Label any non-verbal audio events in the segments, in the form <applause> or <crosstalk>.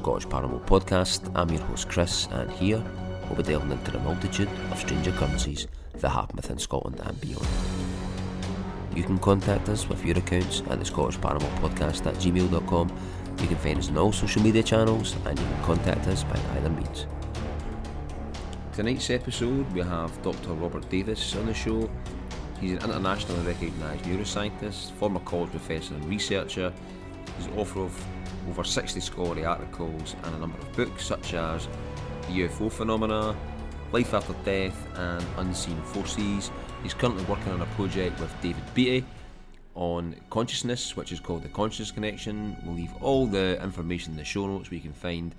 Scottish Paranormal Podcast. I'm your host Chris, and here we'll be delving into the multitude of strange occurrences that happen within Scotland and beyond. You can contact us with your accounts at the Scottish Paranormal Podcast at gmail.com. You can find us on all social media channels, and you can contact us by either means. Tonight's episode, we have Dr. Robert Davis on the show. He's an internationally recognised neuroscientist, former college professor and researcher. He's author of over 60 scholarly articles and a number of books such as UFO Phenomena, Life After Death, and Unseen Forces. He's currently working on a project with David Beaty on consciousness, which is called the Conscious Connection. We'll leave all the information in the show notes where you can find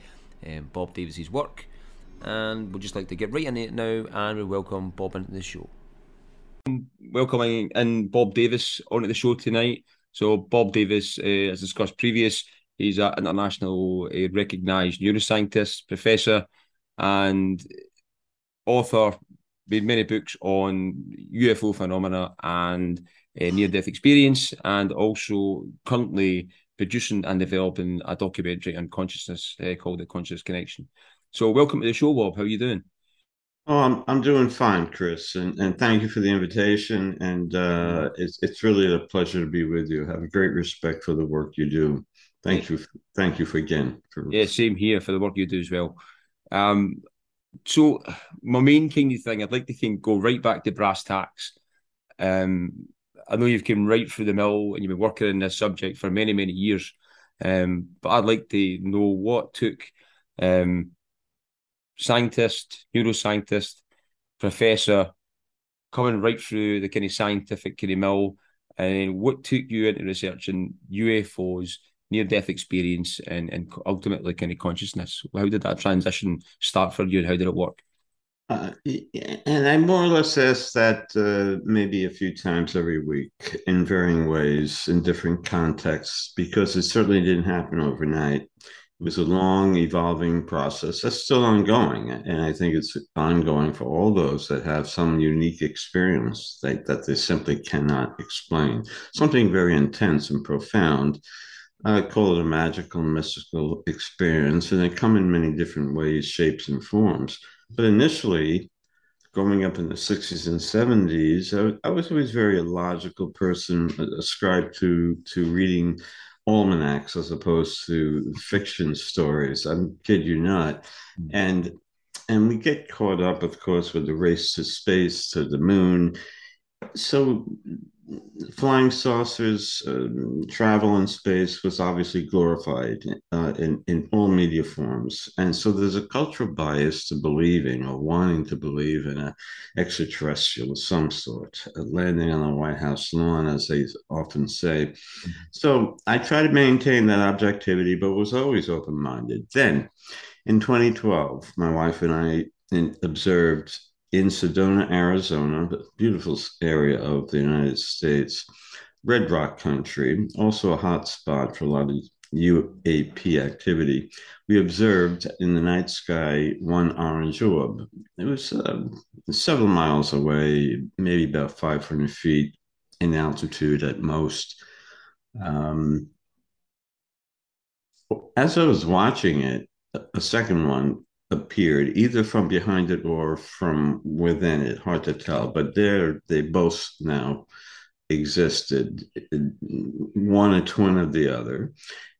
um, Bob Davis's work. And we'd just like to get right into it now and we welcome Bob into the show. Welcoming in Bob Davis onto the show tonight. So Bob Davis, uh, as discussed previous, he's an international recognised neuroscientist, professor, and author. Made many books on UFO phenomena and uh, near-death experience, and also currently producing and developing a documentary on consciousness uh, called The Conscious Connection. So, welcome to the show, Bob. How are you doing? Oh, I'm I'm doing fine, Chris, and, and thank you for the invitation. And uh, it's it's really a pleasure to be with you. I have a great respect for the work you do. Thank you, thank you for again. For... Yeah, same here for the work you do as well. Um, so my main kind of thing, I'd like to think go right back to brass tacks. Um, I know you've come right through the mill and you've been working on this subject for many many years. Um, but I'd like to know what took um scientist, neuroscientist, professor, coming right through the kind of scientific kind of mill, and what took you into researching UFOs, near death experience, and, and ultimately kind of consciousness? How did that transition start for you, and how did it work? Uh, and I more or less ask that uh, maybe a few times every week in varying ways in different contexts because it certainly didn't happen overnight. It was a long, evolving process that's still ongoing. And I think it's ongoing for all those that have some unique experience that, that they simply cannot explain. Something very intense and profound. I call it a magical, mystical experience, and they come in many different ways, shapes, and forms. But initially, growing up in the 60s and 70s, I, I was always very a logical person, ascribed to to reading almanacs as opposed to fiction stories. I kid you not. Mm-hmm. And and we get caught up, of course, with the race to space, to the moon. So flying saucers, um, travel in space was obviously glorified uh, in, in all media forms. And so there's a cultural bias to believing or wanting to believe in an extraterrestrial of some sort, uh, landing on the White House lawn, as they often say. So I try to maintain that objectivity, but was always open minded. Then in 2012, my wife and I observed in Sedona, Arizona, beautiful area of the United States, Red Rock country, also a hot spot for a lot of UAP activity. We observed in the night sky one orange orb. It was uh, several miles away, maybe about 500 feet in altitude at most. Um, as I was watching it, a second one appeared either from behind it or from within it hard to tell. But there they both now existed one a twin of the other.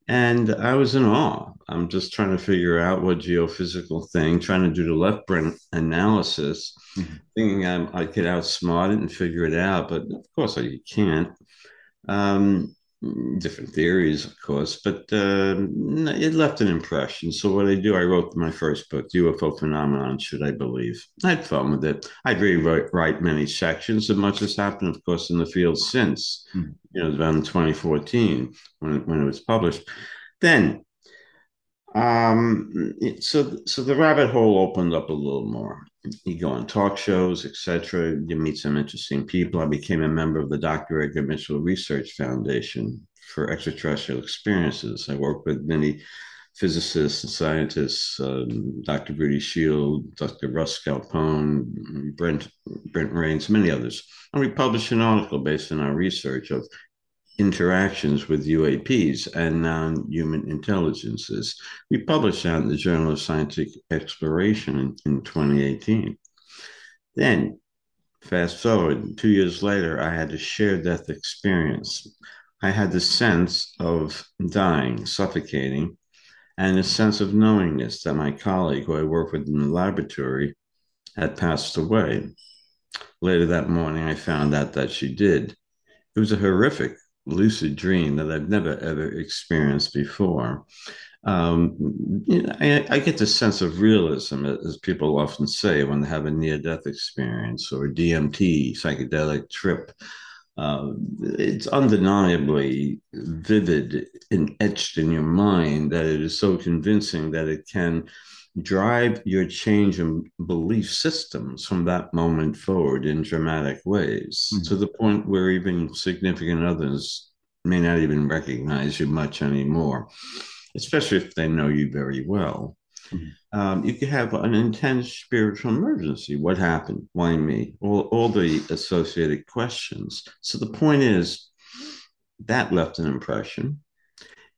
And i was in awe. I'm just trying to figure out what geophysical thing trying to do the left brain analysis mm-hmm. thinking I'm, i could outsmart it and figure it out but of course you can't. Um, different theories, of course, but uh, it left an impression. So what I do, I wrote my first book, UFO Phenomenon, Should I Believe? I had fun with it. I'd rewrite write many sections, and much has happened, of course, in the field since, mm. you know, around 2014 when it, when it was published. Then, um, so so the rabbit hole opened up a little more you go on talk shows, etc. You meet some interesting people. I became a member of the Dr. Edgar Mitchell Research Foundation for Extraterrestrial Experiences. I work with many physicists and scientists, um, Dr. Rudy Schild, Dr. Russ Scalpone, Brent Brent Raynes, many others. And we published an article based on our research of interactions with UAPs and non human intelligences. We published that in the Journal of Scientific Exploration in, in 2018. Then, fast forward, two years later, I had a shared death experience. I had the sense of dying, suffocating, and a sense of knowingness that my colleague who I worked with in the laboratory had passed away. Later that morning, I found out that she did. It was a horrific lucid dream that I've never ever experienced before. Um, you know, I, I, get the sense of realism, as people often say, when they have a near death experience or a DMT psychedelic trip. Uh, it's undeniably vivid and etched in your mind that it is so convincing that it can drive your change in belief systems from that moment forward in dramatic ways mm-hmm. to the point where even significant others may not even recognize you much anymore, especially if they know you very well. Mm-hmm. Um, you could have an intense spiritual emergency. What happened? Why me? All, all the associated questions. So the point is that left an impression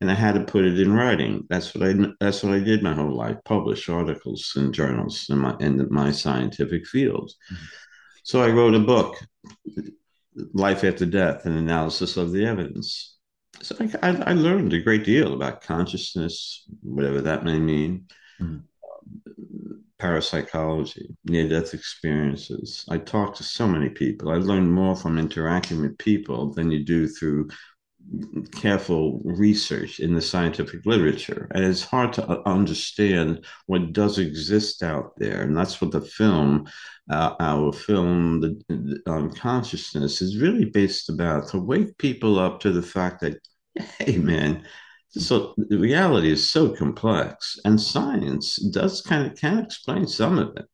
and I had to put it in writing. That's what I that's what I did my whole life: publish articles in journals in my in my scientific fields. Mm-hmm. So I wrote a book, Life After Death: An Analysis of the Evidence. So I, I, I learned a great deal about consciousness, whatever that may mean. Mm-hmm parapsychology, near death experiences. I talked to so many people. I learned more from interacting with people than you do through careful research in the scientific literature. And it's hard to understand what does exist out there. And that's what the film, uh, our film, the, um, consciousness, is really based about to wake people up to the fact that, <laughs> hey, man, so the reality is so complex, and science does kind of can explain some of it.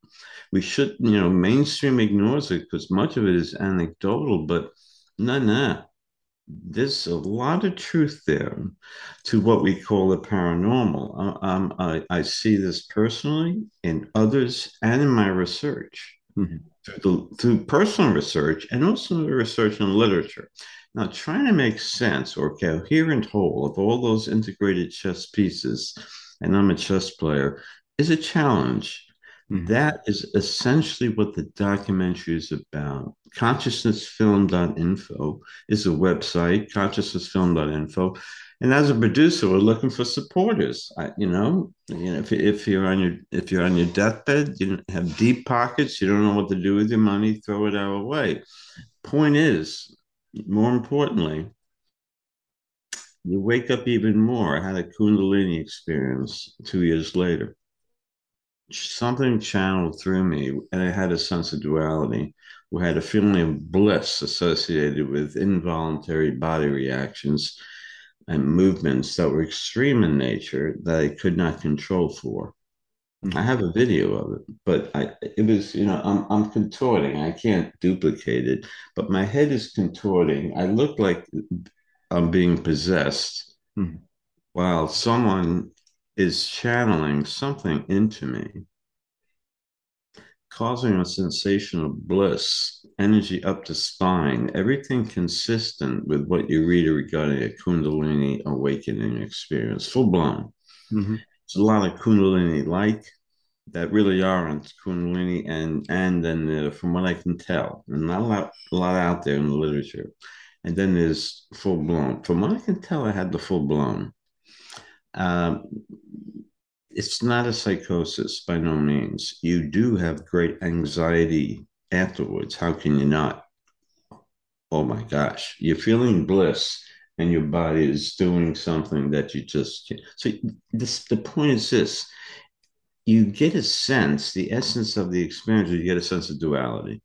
We should, you know, mainstream ignores it because much of it is anecdotal, but no, no there's a lot of truth there to what we call the paranormal. Um, I, I, see this personally in others and in my research, mm-hmm. through, the, through personal research and also research in literature. Now, trying to make sense or coherent whole of all those integrated chess pieces, and I'm a chess player, is a challenge. Mm-hmm. That is essentially what the documentary is about. Consciousnessfilm.info is a website, consciousnessfilm.info. And as a producer, we're looking for supporters. I, you know, you know, if, if you're on your if you're on your deathbed, you have deep pockets, you don't know what to do with your money, throw it our way. Point is, more importantly, you wake up even more. I had a Kundalini experience two years later something channeled through me and I had a sense of duality. We had a feeling of bliss associated with involuntary body reactions and movements that were extreme in nature that I could not control for. Mm-hmm. I have a video of it, but I it was, you know, I'm I'm contorting. I can't duplicate it, but my head is contorting. I look like I'm being possessed mm-hmm. while someone is channeling something into me, causing a sensation of bliss, energy up to spine, everything consistent with what you read regarding a Kundalini awakening experience, full blown. Mm-hmm. It's a lot of Kundalini like that really aren't Kundalini, and and then uh, from what I can tell, and not a lot, a lot out there in the literature. And then there's full blown. From what I can tell, I had the full blown. Um, it's not a psychosis by no means. You do have great anxiety afterwards. How can you not? Oh my gosh, you're feeling bliss and your body is doing something that you just can't. So this the point is this you get a sense, the essence of the experience, you get a sense of duality.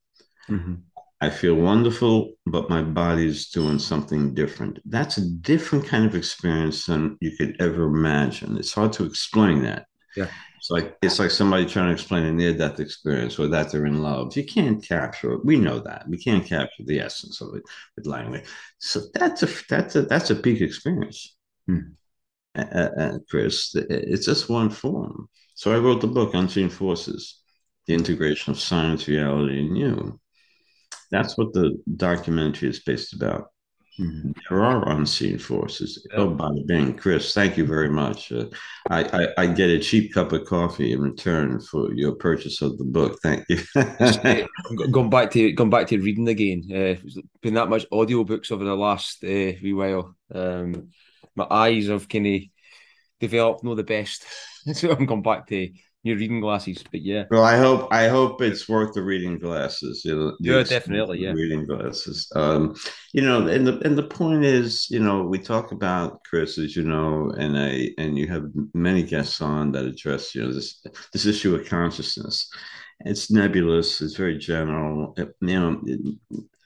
Mm-hmm. I feel wonderful, but my body's doing something different. That's a different kind of experience than you could ever imagine. It's hard to explain that. Yeah. It's like it's like somebody trying to explain a near-death experience or that they're in love. You can't capture it. We know that. We can't capture the essence of it with language. So that's a that's a that's a peak experience. Hmm. Uh, uh, Chris, it's just one form. So I wrote the book Unseen Forces: The Integration of Science, Reality, and You that's what the documentary is based about. Mm-hmm. There are unseen forces. Yeah. Oh, bada bing. Chris, thank you very much. Uh, I, I, I, get a cheap cup of coffee in return for your purchase of the book. Thank you. <laughs> going back to going back to reading again. Uh, been that much audiobooks over the last uh, wee while. Um, my eyes have kind of developed not the best, <laughs> so I'm going back to your reading glasses. But yeah. Well, I hope I hope it's worth the reading glasses. You know, yeah, definitely. Yeah, reading glasses. Um, you know, and the and the point is, you know, we talk about Chris, as you know, and I and you have many guests on that address, you know, this this issue of consciousness. It's nebulous. It's very general. It, you know,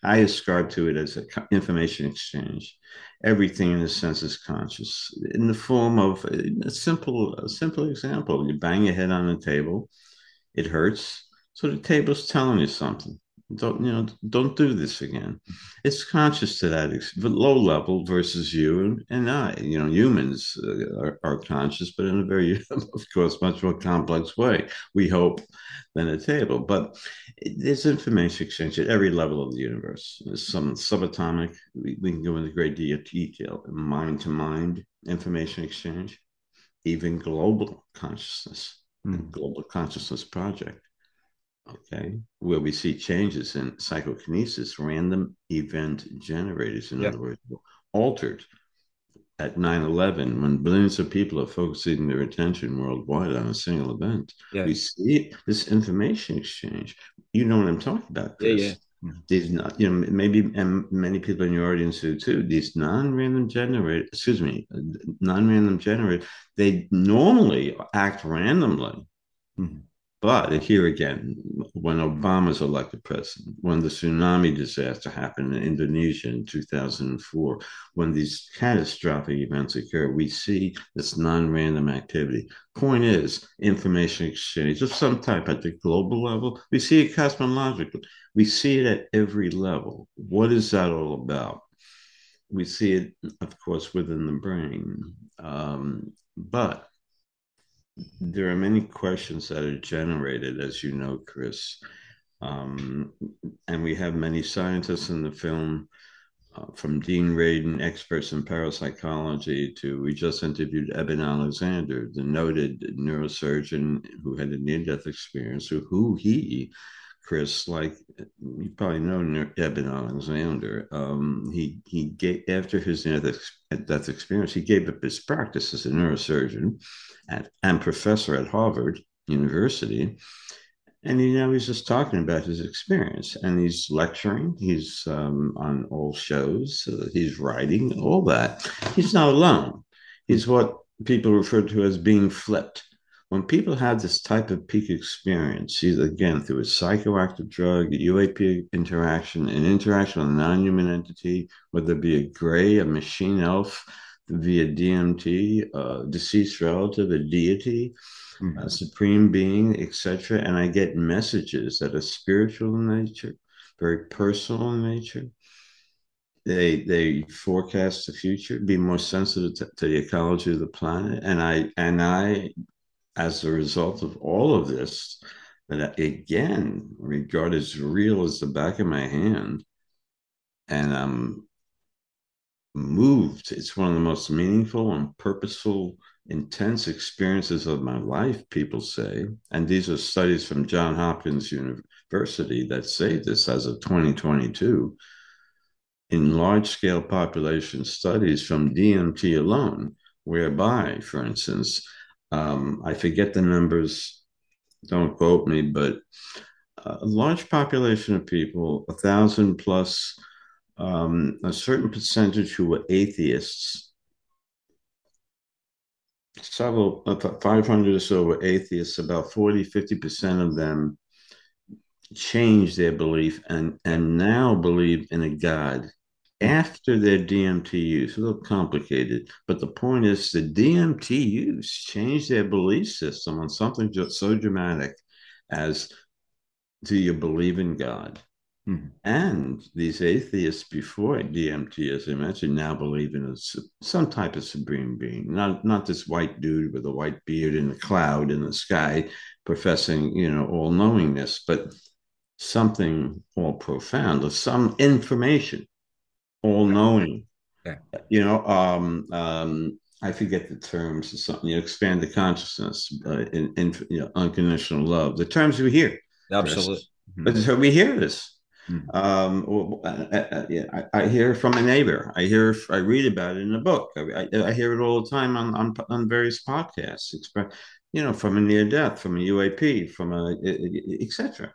I ascribe to it as an information exchange. Everything in a sense is conscious in the form of a simple a simple example. You bang your head on the table it hurts so the table's telling you something don't you know don't do this again. It's conscious to that low level versus you and, and i. You know humans uh, are, are conscious but in a very <laughs> of course much more complex way. We hope than a table but there's information exchange at every level of the universe. There's some subatomic we, we can go into great detail mind to mind information exchange even global consciousness mm. global consciousness project okay, where we see changes in psychokinesis, random event generators, in yep. other words, altered at 9-11 when billions of people are focusing their attention worldwide on a single event yeah. we see this information exchange you know what i'm talking about Chris. yeah yeah these not you know maybe and many people in your audience do too these non-random generators excuse me non-random generators they normally act randomly mm-hmm. But here again, when Obama's elected president, when the tsunami disaster happened in Indonesia in 2004, when these catastrophic events occur, we see this non random activity. Point is, information exchange of some type at the global level. We see it cosmologically, we see it at every level. What is that all about? We see it, of course, within the brain. Um, but there are many questions that are generated, as you know, Chris. Um, and we have many scientists in the film, uh, from Dean Radin, experts in parapsychology, to we just interviewed Eben Alexander, the noted neurosurgeon who had a near death experience, who, who he Chris, like you probably know Eben Alexander. Um, he he gave after his death experience, he gave up his practice as a neurosurgeon at, and professor at Harvard University. And he, you know, he's just talking about his experience and he's lecturing. He's um, on all shows. Uh, he's writing, all that. He's not alone. He's what people refer to as being flipped when people have this type of peak experience, either again through a psychoactive drug, a UAP interaction, an interaction with a non-human entity, whether it be a gray, a machine elf, via DMT, a deceased relative, a deity, mm-hmm. a supreme being, etc., and I get messages that are spiritual in nature, very personal in nature. They they forecast the future, be more sensitive to, to the ecology of the planet, and I and I as a result of all of this, that again regard as real as the back of my hand. And I'm moved. It's one of the most meaningful and purposeful, intense experiences of my life, people say. And these are studies from John Hopkins University that say this as of 2022 in large scale population studies from DMT alone, whereby, for instance, um, I forget the numbers, don't quote me, but a large population of people, a thousand plus, um, a certain percentage who were atheists, several, uh, 500 or so were atheists, about 40, 50% of them changed their belief and, and now believe in a God after their DMT use. A little complicated, but the point is the DMT use changed their belief system on something just so dramatic as do you believe in God? Mm-hmm. And these atheists before DMT, as I mentioned, now believe in a, some type of supreme being, not not this white dude with a white beard in a cloud in the sky, professing you know all knowingness, but something more profound, or some information all knowing. Yeah. You know, um, um, I forget the terms or something. You expand the consciousness uh, in, in you know, unconditional love. The terms we hear. Absolutely. But so we hear this. Mhm. Um, I, I, yeah, I, I hear from a neighbor. I hear, I read about it in a book. I, I, hear it all the time on, on, on various podcasts. Express, you know, from a near death, from a UAP, from a etc.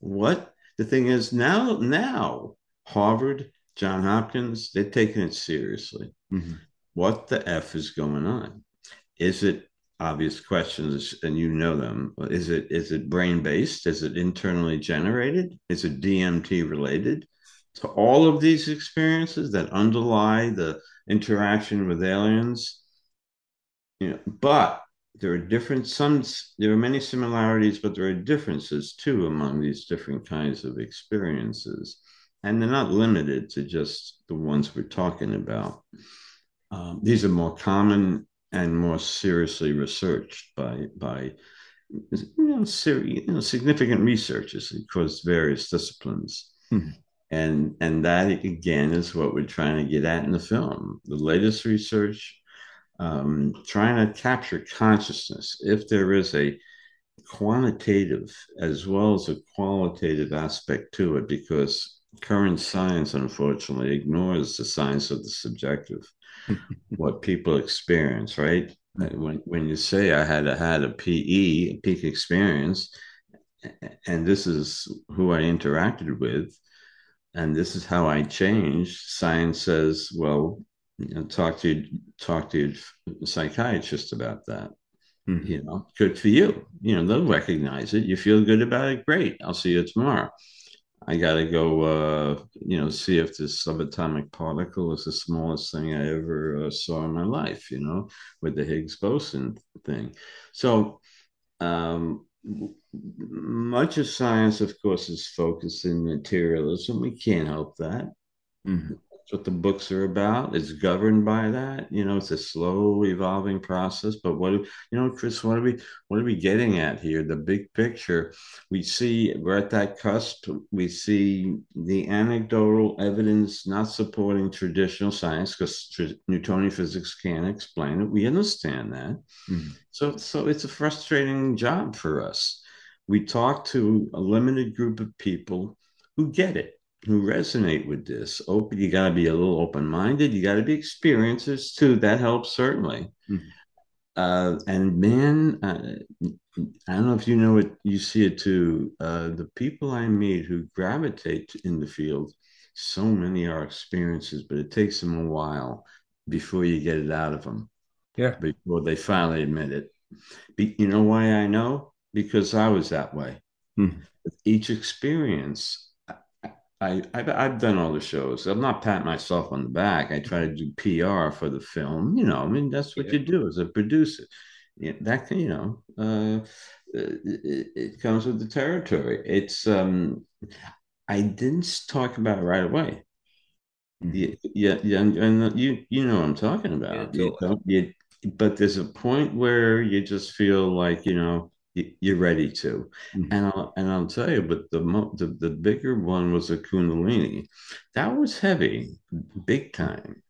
What the thing is now, now Harvard, John Hopkins, they're taking it seriously. Mhm. What the f is going on? Is it obvious questions and you know them is it is it brain based is it internally generated is it dmt related to all of these experiences that underlie the interaction with aliens you know but there are different some there are many similarities but there are differences too among these different kinds of experiences and they're not limited to just the ones we're talking about um, these are more common and more seriously researched by by you know, you know significant researchers across various disciplines. Hmm. And and that again is what we're trying to get at in the film. The latest research um, trying to capture consciousness. If there is a quantitative as well as a qualitative aspect to it, because current science unfortunately ignores the science of the subjective <laughs> what people experience, right? When when you say I had a, had a PE, a peak experience, and this is who I interacted with, and this is how I changed. Science says, well, you know, talk to talk to your psychiatrist about that. Mhm. You know, good for you. You know, they'll recognize it. You feel good about it. Great. I'll see you tomorrow. I got to go, uh, you know, see if this subatomic particle is the smallest thing I ever uh, saw in my life, you know, with the Higgs boson thing. So, um, much of science, of course, is focused in materialism. We can't help that. Mhm. That's what the books are about. It's governed by that. You know, it's a slow evolving process. But what do you know, Chris, what are we what are we getting at here? The big picture. We see we're at that cusp. We see the anecdotal evidence not supporting traditional science because tr- Newtonian physics can't explain it. We understand that. Mhm. So so it's a frustrating job for us. We talk to a limited group of people who get it who resonate with this. Open, you got to be a little open minded. You got to be experiencers too. That helps certainly. Mhm. Uh, and man, uh, I don't know if you know it, you see it too. Uh, the people I meet who gravitate in the field, so many are experiences, but it takes them a while before you get it out of them, Yeah. before they finally admit it. Be, you know why I know? Because I was that way. Mhm. With each experience, I, I've, I've done all the shows. I'm not patting myself on the back. I try to do PR for the film. You know, I mean, that's what Yeah. you do as a producer. Yeah, that can, you know, uh, it, it comes with the territory. It's, um, I didn't talk about it right away. Mhm. Yeah, yeah, yeah, and, and you you know what I'm talking about. You totally. don't, you, but there's a point where you just feel like you know you, you're ready to, Mhm. and I'll and I'll tell you. But the mo the, the bigger one was a Kundalini. That was heavy, big time.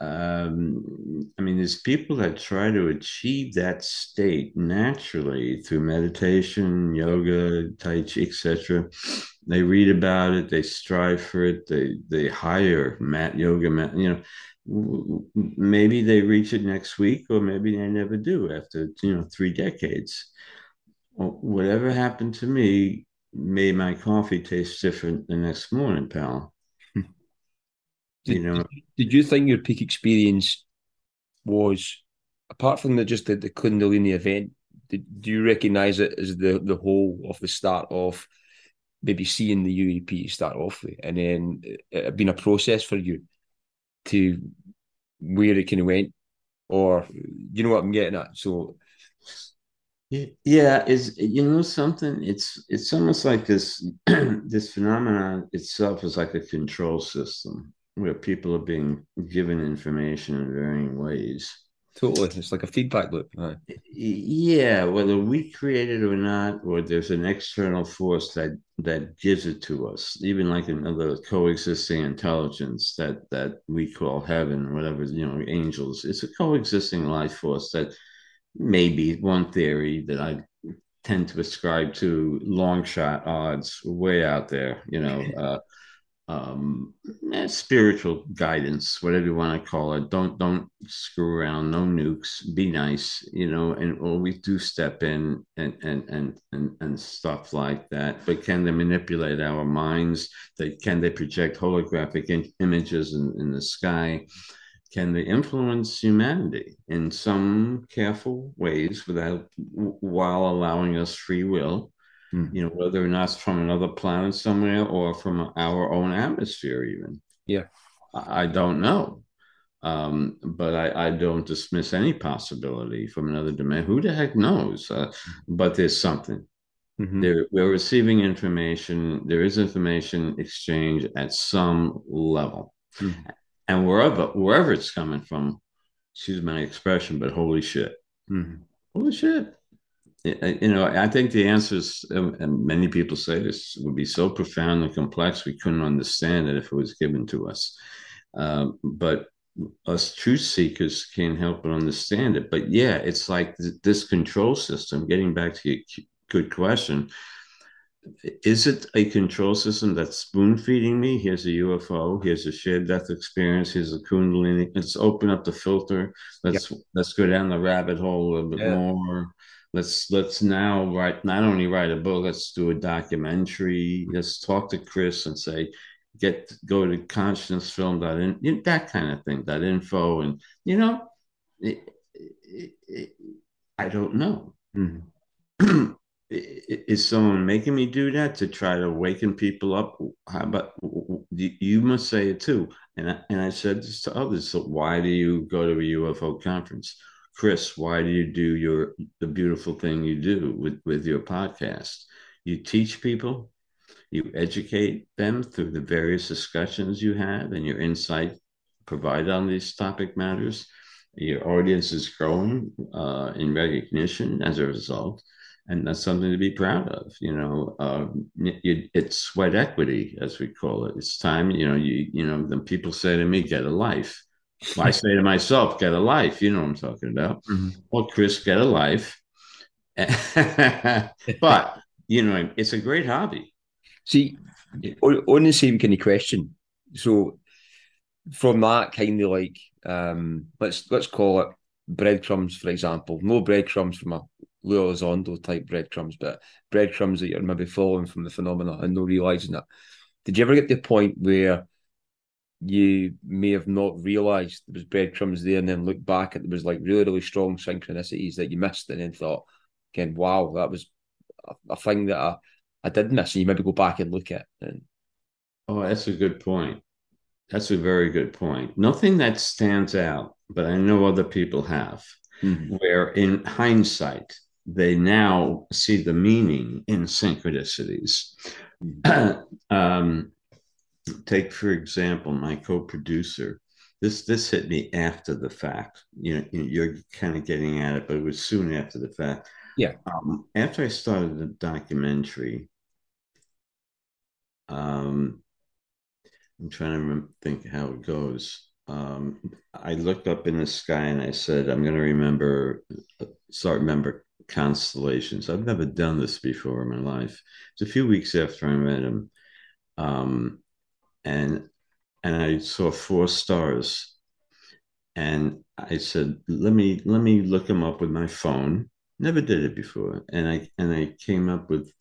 Um, I mean, there's people that try to achieve that state naturally through meditation, yoga, tai chi, etc. They read about it, they strive for it, they they hire mat yoga mat. You know, maybe they reach it next week, or maybe they never do after you know three decades. Whatever happened to me made my coffee taste different the next morning, pal. <laughs> You know, did you think your peak experience was, apart from the, just the, the Kundalini event, did, do you recognize it as the, the whole of the start of maybe seeing the UAP start off with, and then it, it been a process for you to where it kind of went, or you know what I'm getting at? So, Yeah, is you know something? It's it's almost like this <clears throat> this phenomenon itself is like a control system where people are being given information in varying ways. Totally. It's like a feedback loop. Right? Yeah, whether we create it or not, or there's an external force that that gives it to us, even like another coexisting intelligence that that we call heaven, whatever, you know, angels. It's a coexisting life force that maybe one theory that I tend to ascribe to long shot odds way out there, you know, <laughs> uh, um, eh, spiritual guidance, whatever you want to call it. Don't don't screw around. No nukes. Be nice, you know. And always do step in and and and and and stuff like that. But can they manipulate our minds? They can they project holographic in, images in, in the sky? Can they influence humanity in some careful ways without while allowing us free will? Hmm. You know, whether or not it's from another planet somewhere or from our own atmosphere, even. Yeah. I, I don't know. Um, but I, I, don't dismiss any possibility from another dimension. Who the heck knows? Uh, but there's something. Mm-hmm. We're receiving information. There is information exchange at some level, mm-hmm. and wherever wherever it's coming from, excuse my expression, but holy shit, mm-hmm. holy shit you know, I think the answers, um, and many people say this, would be so profound and complex we couldn't understand it if it was given to us. Um, but us truth seekers can't help but understand it. But yeah, it's like th- this control system. Getting back to your good question, is it a control system that's spoon feeding me? Here's a UFO. Here's a shared death experience. Here's a Kundalini. Let's open up the filter. Let's yep. let's go down the rabbit hole a little bit yeah. more let's let's now write not only write a book let's do a documentary. Let's talk to chris and say get go to consciousnessfilm in that kind of thing that info. And you know it, it, it, i don't know. Mm-hmm. <clears throat> is someone making me do that to try to waken people up? How about you must say it too. And I, and I said this to others. So why do you go to a ufo conference Chris, why do you do your the beautiful thing you do with, with your podcast? You teach people, you educate them through the various discussions you have and your insight provided on these topic matters. Your audience is growing uh, in recognition as a result, and that's something to be proud of. You know, uh, it, it's sweat equity, as we call it. It's time. You know, you you know, then people say to me, "Get a life." I say to myself, get a life. You know what I'm talking about. Mm-hmm. Well, Chris, get a life. <laughs> but, you know, it's a great hobby. See, on the same kind of question. So, from that kind of like, um, let's let's call it breadcrumbs, for example. No breadcrumbs from a Elizondo type breadcrumbs, but breadcrumbs that you're maybe following from the phenomena and no realizing it. Did you ever get to the point where you may have not realised there was breadcrumbs there, and then look back at there was like really really strong synchronicities that you missed, and then thought, again, wow, that was a, a thing that I, I did miss, and you maybe go back and look at. And... Oh, that's a good point. That's a very good point. Nothing that stands out, but I know other people have, mm-hmm. where in hindsight they now see the meaning in synchronicities. Mm-hmm. <clears throat> um, take for example my co-producer. This this hit me after the fact. You know you're kind of getting at it but it was soon after the fact. Yeah. Um, after i started the documentary um i'm trying to think how it goes. Um i looked up in the sky and i said i'm going to remember start remember constellations. I've never done this before in my life. It's a few weeks after i met him. Um and and I saw four stars. And I said, let me let me look them up with my phone. Never did it before. And I and I came up with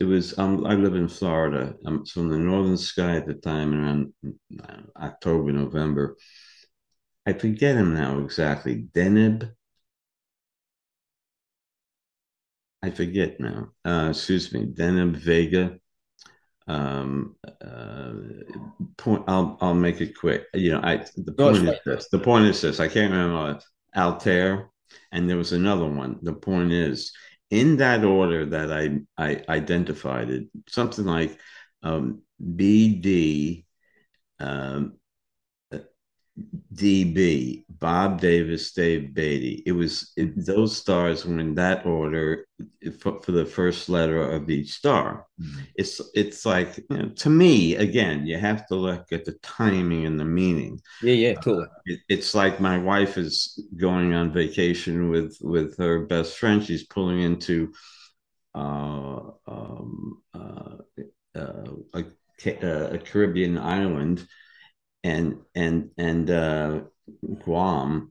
it was um, I live in Florida. I'm from the northern sky at the time around uh, October, November. I forget him now exactly. Deneb. I forget now. Uh, excuse me, Deneb Vega um uh point i'll i'll make it quick. You know i the point is this. The point is this. I can't remember. Altair and there was another one. The point is in that order that i i identified it something like um bd um DB, Bob Davis, Dave Beaty. It was it, those stars were in that order for, for, the first letter of each star. Mm-hmm. It's it's like you know, to me again, you have to look at the timing and the meaning. Yeah, yeah, totally. Uh, it, it's like my wife is going on vacation with with her best friend. She's pulling into uh, um, uh, uh a, a Caribbean island and and and uh, Guam,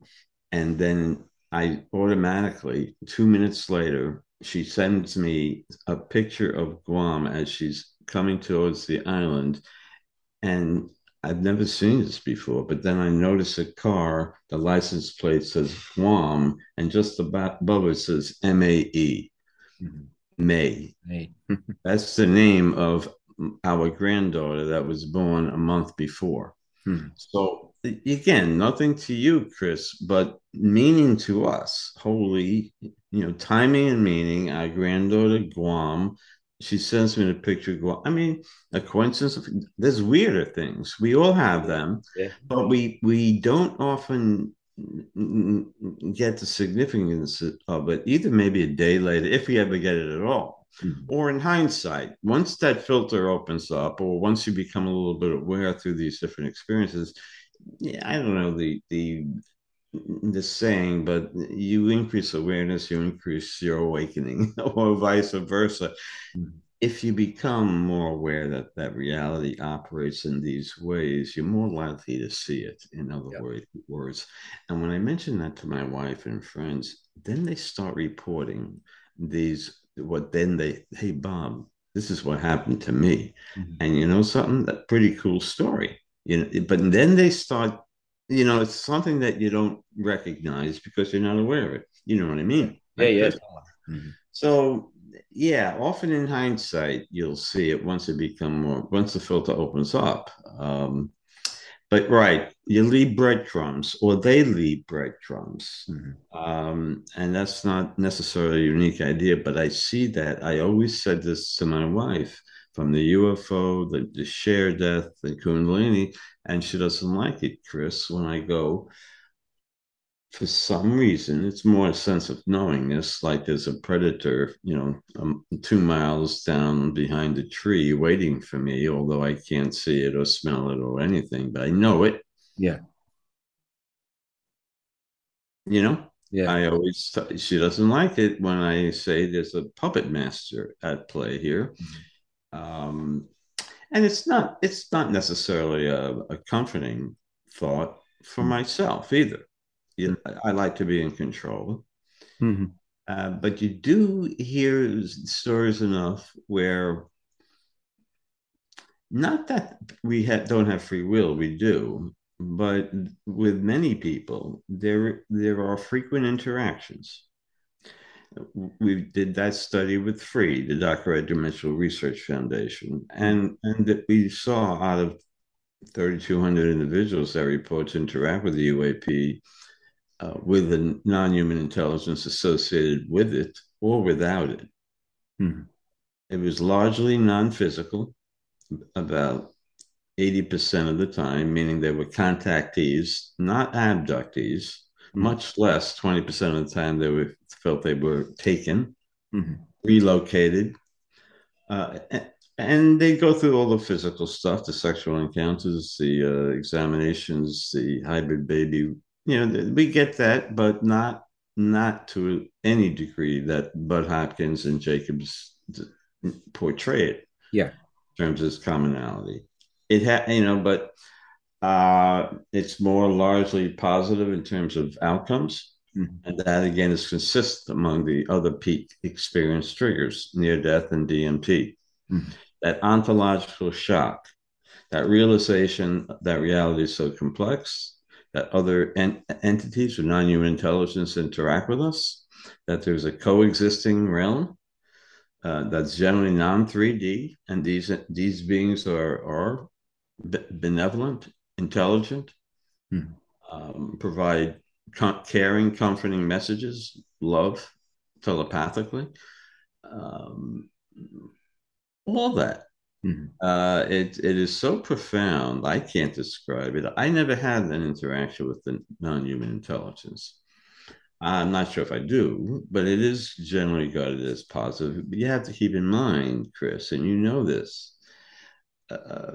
and then I automatically two minutes later she sends me a picture of Guam as she's coming towards the island, and I've never seen this before. But then I notice a car, the license plate says Guam, and just above it says M A E. Mm-hmm. May. May. <laughs> That's the name of our granddaughter that was born a month before. Hmm. So again, nothing to you, Chris, but meaning to us, holy, you know, timing and meaning. Our granddaughter Guam, she sends me the picture of Guam. I mean, a coincidence. Of, there's weirder things. We all have them, yeah. but we we don't often get the significance of it. Either maybe a day later, if we ever get it at all Mm-hmm. Or in hindsight, once that filter opens up, or once you become a little bit aware through these different experiences, yeah, I don't know the the the saying, but you increase awareness, you increase your awakening, <laughs> or vice versa. Mm-hmm. If you become more aware that that reality operates in these ways, you're more likely to see it. In other yep. words, and when I mention that to my wife and friends, then they start reporting these what then they hey bob this is what happened to me. Mm-hmm. and you know something? That pretty cool story. You know but then they start you know it's something that you don't recognize because you're not aware of it. You know what i mean? Yeah yeah. mm-hmm. so yeah often in hindsight you'll see it once it become more once the filter opens up um, but right, you leave breadcrumbs, or they leave breadcrumbs, mm-hmm. um, and that's not necessarily a unique idea. But I see that. I always said this to my wife from the UFO, the, the share death, the Kundalini, and she doesn't like it, Chris. When I go, for some reason, it's more a sense of knowingness, like there's a predator, you know, um, two miles down behind a tree waiting for me, although I can't see it or smell it or anything, but I know it. Yeah. You know? Yeah. I always, t- she doesn't like it when I say there's a puppet master at play here. Mm-hmm. Um, and it's not, it's not necessarily a, a comforting thought for mm-hmm. myself either you know, I like to be in control. Mm-hmm. Uh, but you do hear stories enough where not that we have, don't have free will, we do, but with many people, there there are frequent interactions. We did that study with Free, the Dr. Ed Dimensional Research Foundation, and and that we saw out of 3,200 individuals that report to interact with the UAP, uh, with the non-human intelligence associated with it or without it. Hmm. It was largely non-physical, about 80% of the time, meaning they were contactees, not abductees, hmm. much less 20% of the time they were felt they were taken, hmm. relocated. Uh, and they go through all the physical stuff, the sexual encounters, the uh, examinations, the hybrid baby you know, we get that, but not not to any degree that Bud Hopkins and Jacobs portray it. Yeah, in terms of its commonality, it had you know, but uh, it's more largely positive in terms of outcomes. Mm-hmm. And that again is consistent among the other peak experience triggers, near death and DMT. Mm-hmm. That ontological shock, that realization that reality is so complex, that other en- entities or non-human intelligence interact with us, that there's a coexisting realm uh, that's generally non-3D, and these these beings are are benevolent, intelligent, hmm. um, provide com- caring, comforting messages, love telepathically, um, all that. Mm-hmm. Uh, it it is so profound. I can't describe it. I never had an interaction with the non-human intelligence. I'm not sure if I do, but it is generally regarded as positive. But you have to keep in mind, Chris, and you know this. Uh,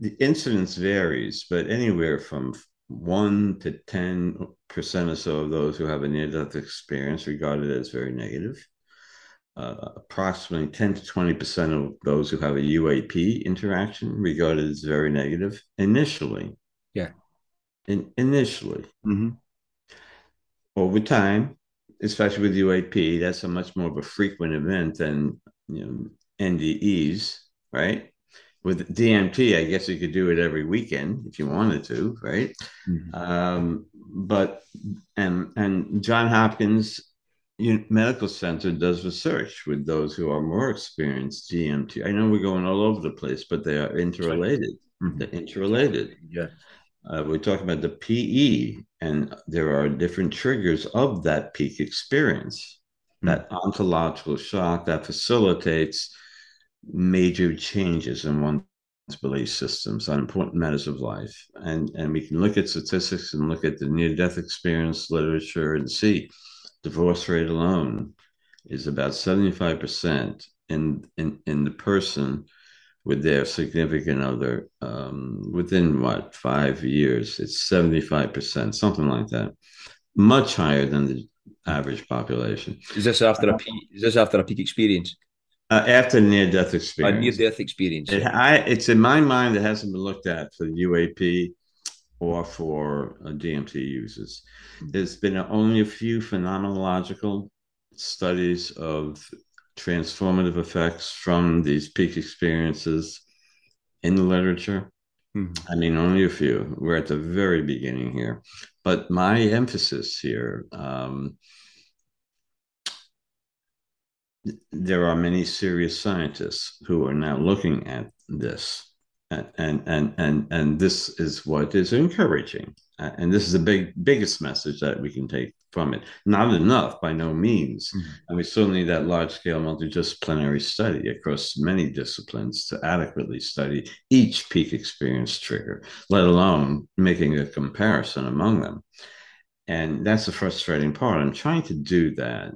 the incidence varies, but anywhere from one to ten percent or so of those who have a near-death experience regarded as very negative uh, approximately 10 to 20% of those who have a UAP interaction regarded as very negative initially. Yeah. In, initially. Mm-hmm. Over time, especially with UAP, that's a much more of a frequent event than you know, NDEs, right? With DMT, I guess you could do it every weekend if you wanted to, right? Mm-hmm. Um, but and and John Hopkins medical center does research with those who are more experienced DMT. I know we're going all over the place, but they are interrelated. Mm-hmm. They're interrelated. Yeah. Uh, we're talking about the PE, and there are different triggers of that peak experience, mm-hmm. that ontological shock that facilitates major changes in one's belief systems on important matters of life. And, and we can look at statistics and look at the near death experience literature and see divorce rate alone is about 75% in, in, in the person with their significant other um, within what five years it's 75% something like that. Much higher than the average population. Is this after a peak is this after a peak experience? Uh, after near death experience. A near death experience. It, I, it's in my mind it hasn't been looked at for the uap or for uh, DMT users. There's been only a few phenomenological studies of transformative effects from these peak experiences in the literature. Mm-hmm. I mean, only a few. We're at the very beginning here. But my emphasis here um, there are many serious scientists who are now looking at this and and and and this is what is encouraging. And this is the big biggest message that we can take from it. Not enough by no means. Mm-hmm. and we still need that large scale multidisciplinary study across many disciplines to adequately study each peak experience trigger let alone making a comparison among them. And that's the frustrating part. I'm trying to do that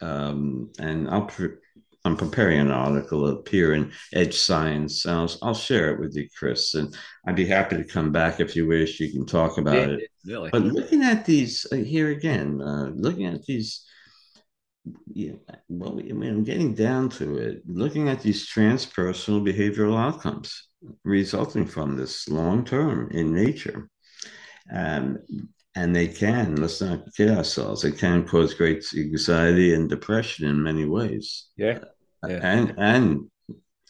um, and i'll pre- I'm preparing an article to appear in Edge Science. I'll, I'll, share it with you, Chris, and I'd be happy to come back if you wish. You can talk about yeah, it. Really. But looking at these uh, here again, uh, looking at these, yeah, well, I mean, I'm getting down to it. Looking at these transpersonal behavioral outcomes resulting from this long term in nature. Um, and they can, let's not kid ourselves, they can cause great anxiety and depression in many ways. Yeah yeah. and and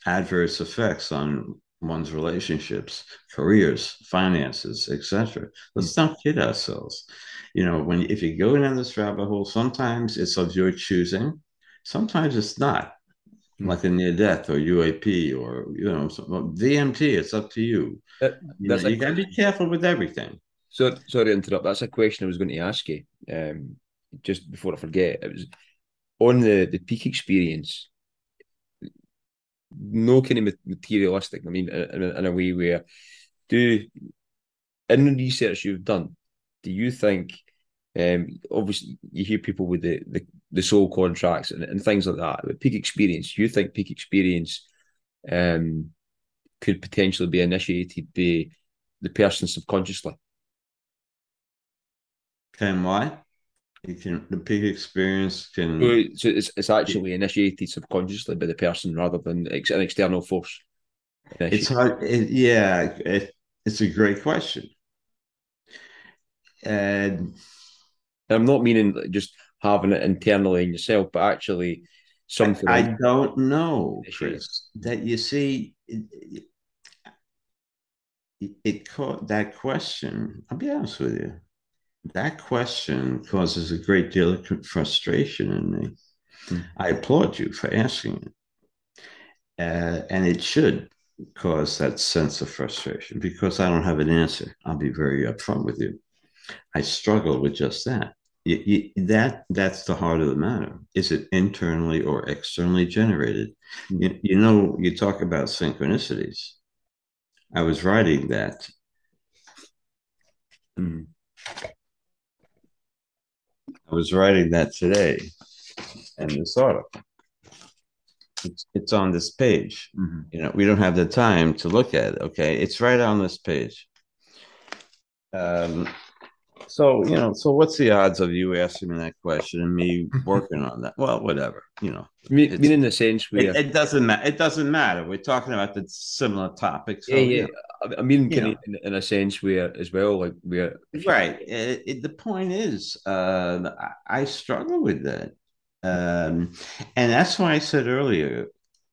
adverse effects on one's relationships, careers, finances, etc. Let's not kid ourselves. You know, when if you go down this rabbit hole, sometimes it's of your choosing, sometimes it's not. Hmm. Like a near death or UAP or you know DMT, it's up to you. That, you, know, you got to be careful with everything. So sorry to interrupt. That's a question I was going to ask you. Um, just before I forget, it was on the the peak experience no kind of materialistic. I mean, in, in a way where do in the research you've done, do you think? Um, obviously, you hear people with the, the, the soul contracts and, and things like that. But peak experience, you think peak experience um, could potentially be initiated by the person subconsciously? Can why? You can the peak experience can. So it's, it's actually initiated subconsciously by the person rather than ex, an external force. It's hard. It, yeah, it, it's a great question, and I'm not meaning just having it internally in yourself, but actually something. I, I don't know, Chris. That you see, it, it, it caught that question. I'll be honest with you that question causes a great deal of frustration in me. Mm. I applaud you for asking it. Uh, and it should cause that sense of frustration because I don't have an answer. I'll be very upfront with you. I struggle with just that. you, you, that that's the heart of the matter. Is it internally or externally generated? Mm-hmm. You, you know, you talk about synchronicities. I was writing that. Mm. I was writing that today, and this article. It's, it's on this page. Mm-hmm. You know, we don't have the time to look at it. Okay, it's right on this page. Um, so you know, so what's the odds of you asking me that question and me <laughs> working on that? Well, whatever. You know, I mean, in the sense we it, it, doesn't matter. It doesn't matter. We're talking about the similar topics. So, yeah, yeah. You know, I mean, in, in, a sense, where as well, like we're right. It, the point is, uh, I, I struggle with that, um, and that's why I said earlier,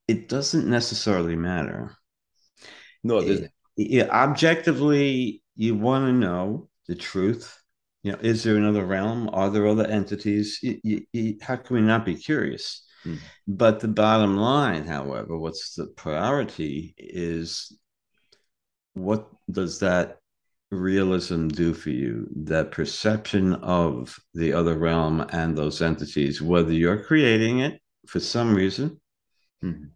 it doesn't necessarily matter. No, it doesn't. yeah, objectively, you want to know the truth you know, is there another realm? Are there other entities? how can we not be curious? Mm. But the bottom line, however, what's the priority is what does that realism do for you? That perception of the other realm and those entities, whether you're creating it for some reason, mm.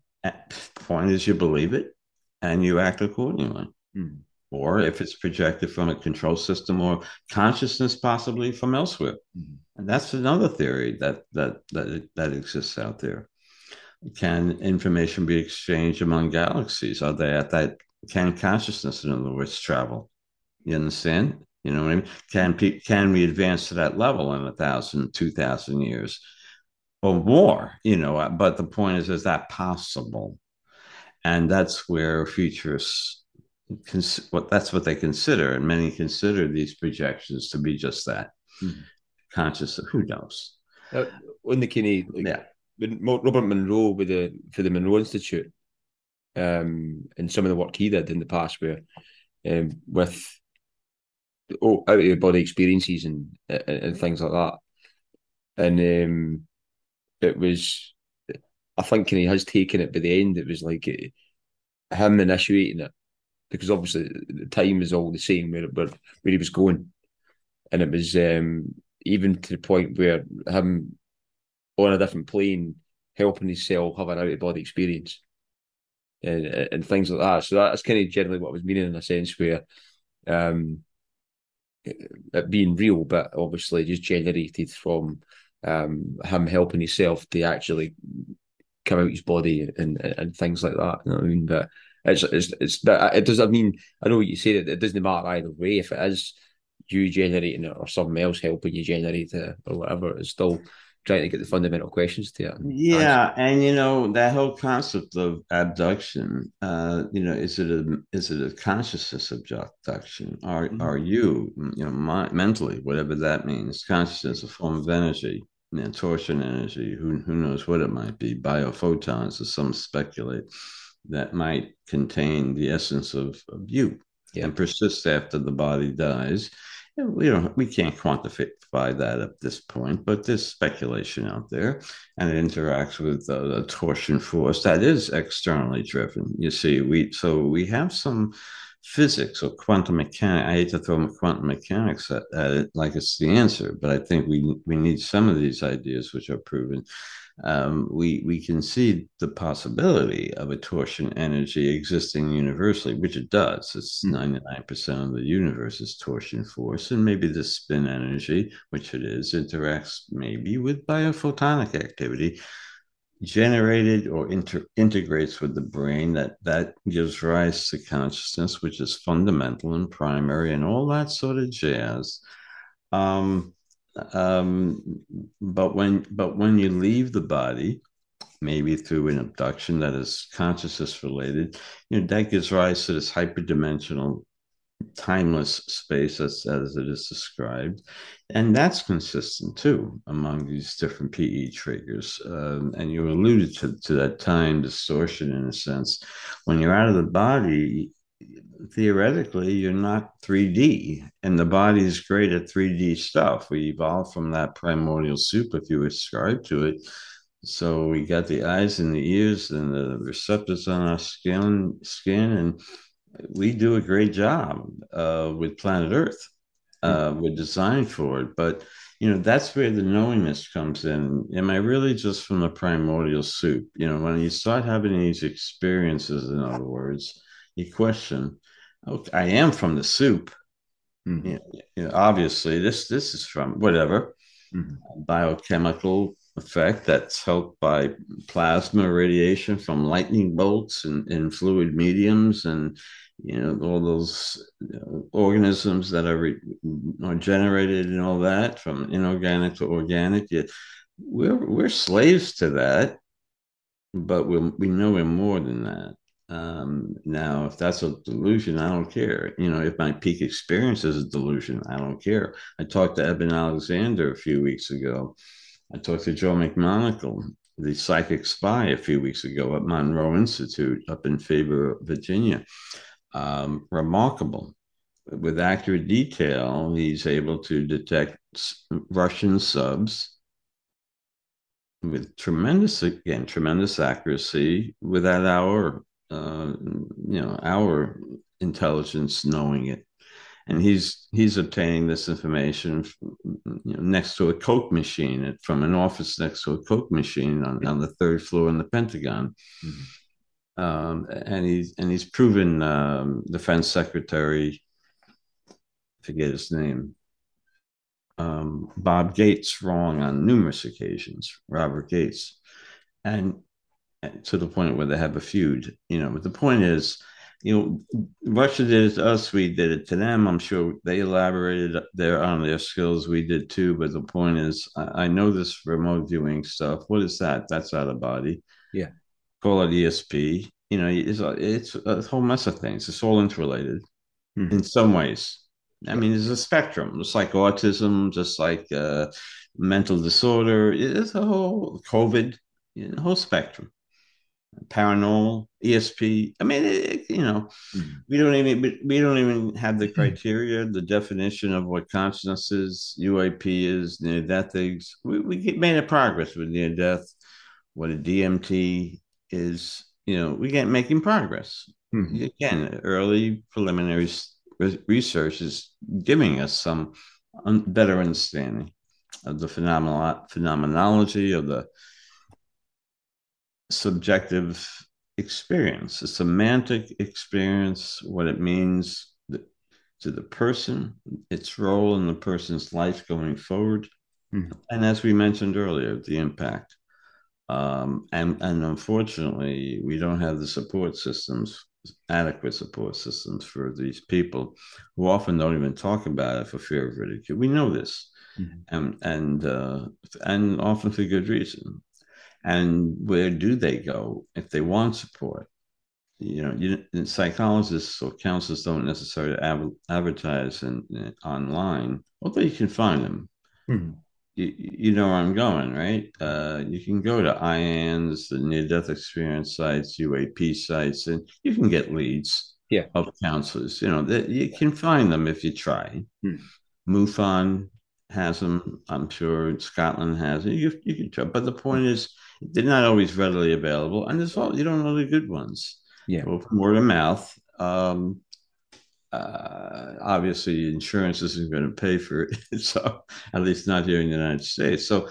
point is you believe it and you act accordingly. Mm or if it's projected from a control system or consciousness possibly from elsewhere. Mm-hmm. and that's another theory that that that that exists out there. Can information be exchanged among galaxies? Are they at that can consciousness in other words travel? You understand? You know what i mean? Can can we advance to that level in a thousand two thousand years or more? You know but the point is is that possible? And that's where futurists cons- what that's what they consider, and many consider these projections to be just that mm-hmm. conscious of who knows. Uh, on the Kinney, like, yeah, Robert Monroe with the for the Monroe Institute, um, and some of the work he did in the past, where um, with oh, out of body experiences and, and, and things like that, and um, it was, I think, he has taken it by the end. It was like it, him initiating it because obviously the time is all the same where where, where he was going, and it was um, even to the point where him on a different plane helping himself have an out of body experience and and things like that. So that's kind of generally what I was meaning in a sense where um, it being real, but obviously just generated from um, him helping himself to actually come out his body and and things like that. You know what I mean? But it's it's it's it does. I mean, I know what you say. That it doesn't matter either way. If it is you generating it or someone else helping you generate it or whatever, it's still trying to get the fundamental questions to it. Yeah, and you know that whole concept of abduction. Uh, you know, is it a is it a consciousness abduction? Are mm-hmm. are you you know my, mentally whatever that means? Consciousness, a form of energy, know, torsion energy. Who who knows what it might be? Biophotons, as some speculate that might contain the essence of, of you yeah. and persist after the body dies. And we don't we can't quantify that at this point, but there's speculation out there, and it interacts with uh, a torsion force that is externally driven. You see, we so we have some physics or quantum mechanics. I hate to throw quantum mechanics at, at, it like it's the answer, but I think we we need some of these ideas which are proven um, we we can see the possibility of a torsion energy existing universally, which it does. It's hmm. ninety nine percent of the universe is torsion force, and maybe the spin energy, which it is, interacts maybe with biophotonic activity generated or inter- integrates with the brain that that gives rise to consciousness which is fundamental and primary and all that sort of jazz um, um, but when but when you leave the body, maybe through an abduction that is consciousness related, you know that gives rise to this hyperdimensional, timeless space as, as it is described, and that's consistent too among these different PE triggers. Um, and you alluded to, to that time distortion in a sense. When you're out of the body, theoretically you're not 3D, and the body is great at 3D stuff. We evolved from that primordial soup, if you ascribe to it. So we got the eyes and the ears and the receptors on our skin, skin, and we do a great job uh, with planet Earth. Uh, we're designed for it, but you know, that's where the knowingness comes in. Am I really just from the primordial soup? You know, when you start having these experiences, in other words, you question, okay, I am from the soup. Mm-hmm. You, know, you know, obviously, this this is from whatever mm-hmm. biochemical effect that's helped by plasma radiation from lightning bolts and, in fluid mediums and you know all those you know, organisms that are, re- are generated and all that from inorganic to organic yet we're we're slaves to that but we we know we're more than that um, now if that's a delusion i don't care. You know if my peak experience is a delusion i don't care. I talked to eben alexander a few weeks ago. I talked to joe mcmoneagle the psychic spy a few weeks ago at monroe institute up in faber virginia. Um, remarkable. With accurate detail, he's able to detect Russian subs with tremendous, again, tremendous accuracy without our, uh, you know, our intelligence knowing it. And he's he's obtaining this information you know, next to a Coke machine from an office next to a Coke machine on, on the third floor in the Pentagon. Mm-hmm um, and he's and he's proven um, defense secretary, forget his name, um, Bob Gates wrong on numerous occasions, Robert Gates, and, and, to the point where they have a feud. You know, but the point is, you know, Russia did it to us, we did it to them. I'm sure they elaborated there on their skills, we did too. But the point is, I, I know this remote viewing stuff. What is that? That's out of body. Yeah call it ESP. You know, it's a, it's a whole mess of things. It's all interrelated mm-hmm. in some ways. I mean, there's a spectrum, just like autism, just like uh, mental disorder. It's a whole COVID, you know, whole spectrum. Paranormal, ESP. I mean, it, you know, mm-hmm. we don't even we don't even have the hmm. criteria, the definition of what consciousness is, UAP is, near death things. We we made a progress with near death, what a DMT is you know we get making progress. Mm-hmm. Again, early preliminary research is giving us some un- better understanding of the phenomeno- phenomenology of the subjective experience, the semantic experience, what it means to the person, its role in the person's life going forward, mm-hmm. and as we mentioned earlier, the impact. Um, and, and unfortunately, we don't have the support systems, adequate support systems for these people who often don't even talk about it for fear of ridicule. We know this, mm-hmm. and and uh, and often for good reason. And where do they go if they want support? You know, you, psychologists or counselors don't necessarily advertise in, in, online, although you can find them. Mm-hmm you, you know where I'm going, right? Uh, you can go to IANDS, the near death experience sites, UAP sites, and you can get leads yeah. of counselors. You know, that you can find them if you try. Hmm. MUFON has them, I'm sure Scotland has it. You, you can try. But the point is, they're not always readily available, and there's all you don't know the good ones. Yeah. Well, word of mouth. Um, uh, obviously insurance isn't going to pay for it <laughs> so at least not here in the united states so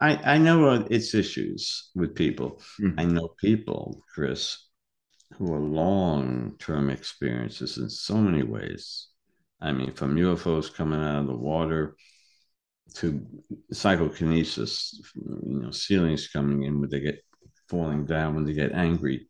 i i know it's issues with people mm-hmm. i know people chris who are long-term experiences in so many ways i mean from ufos coming out of the water to psychokinesis you know ceilings coming in when they get falling down when they get angry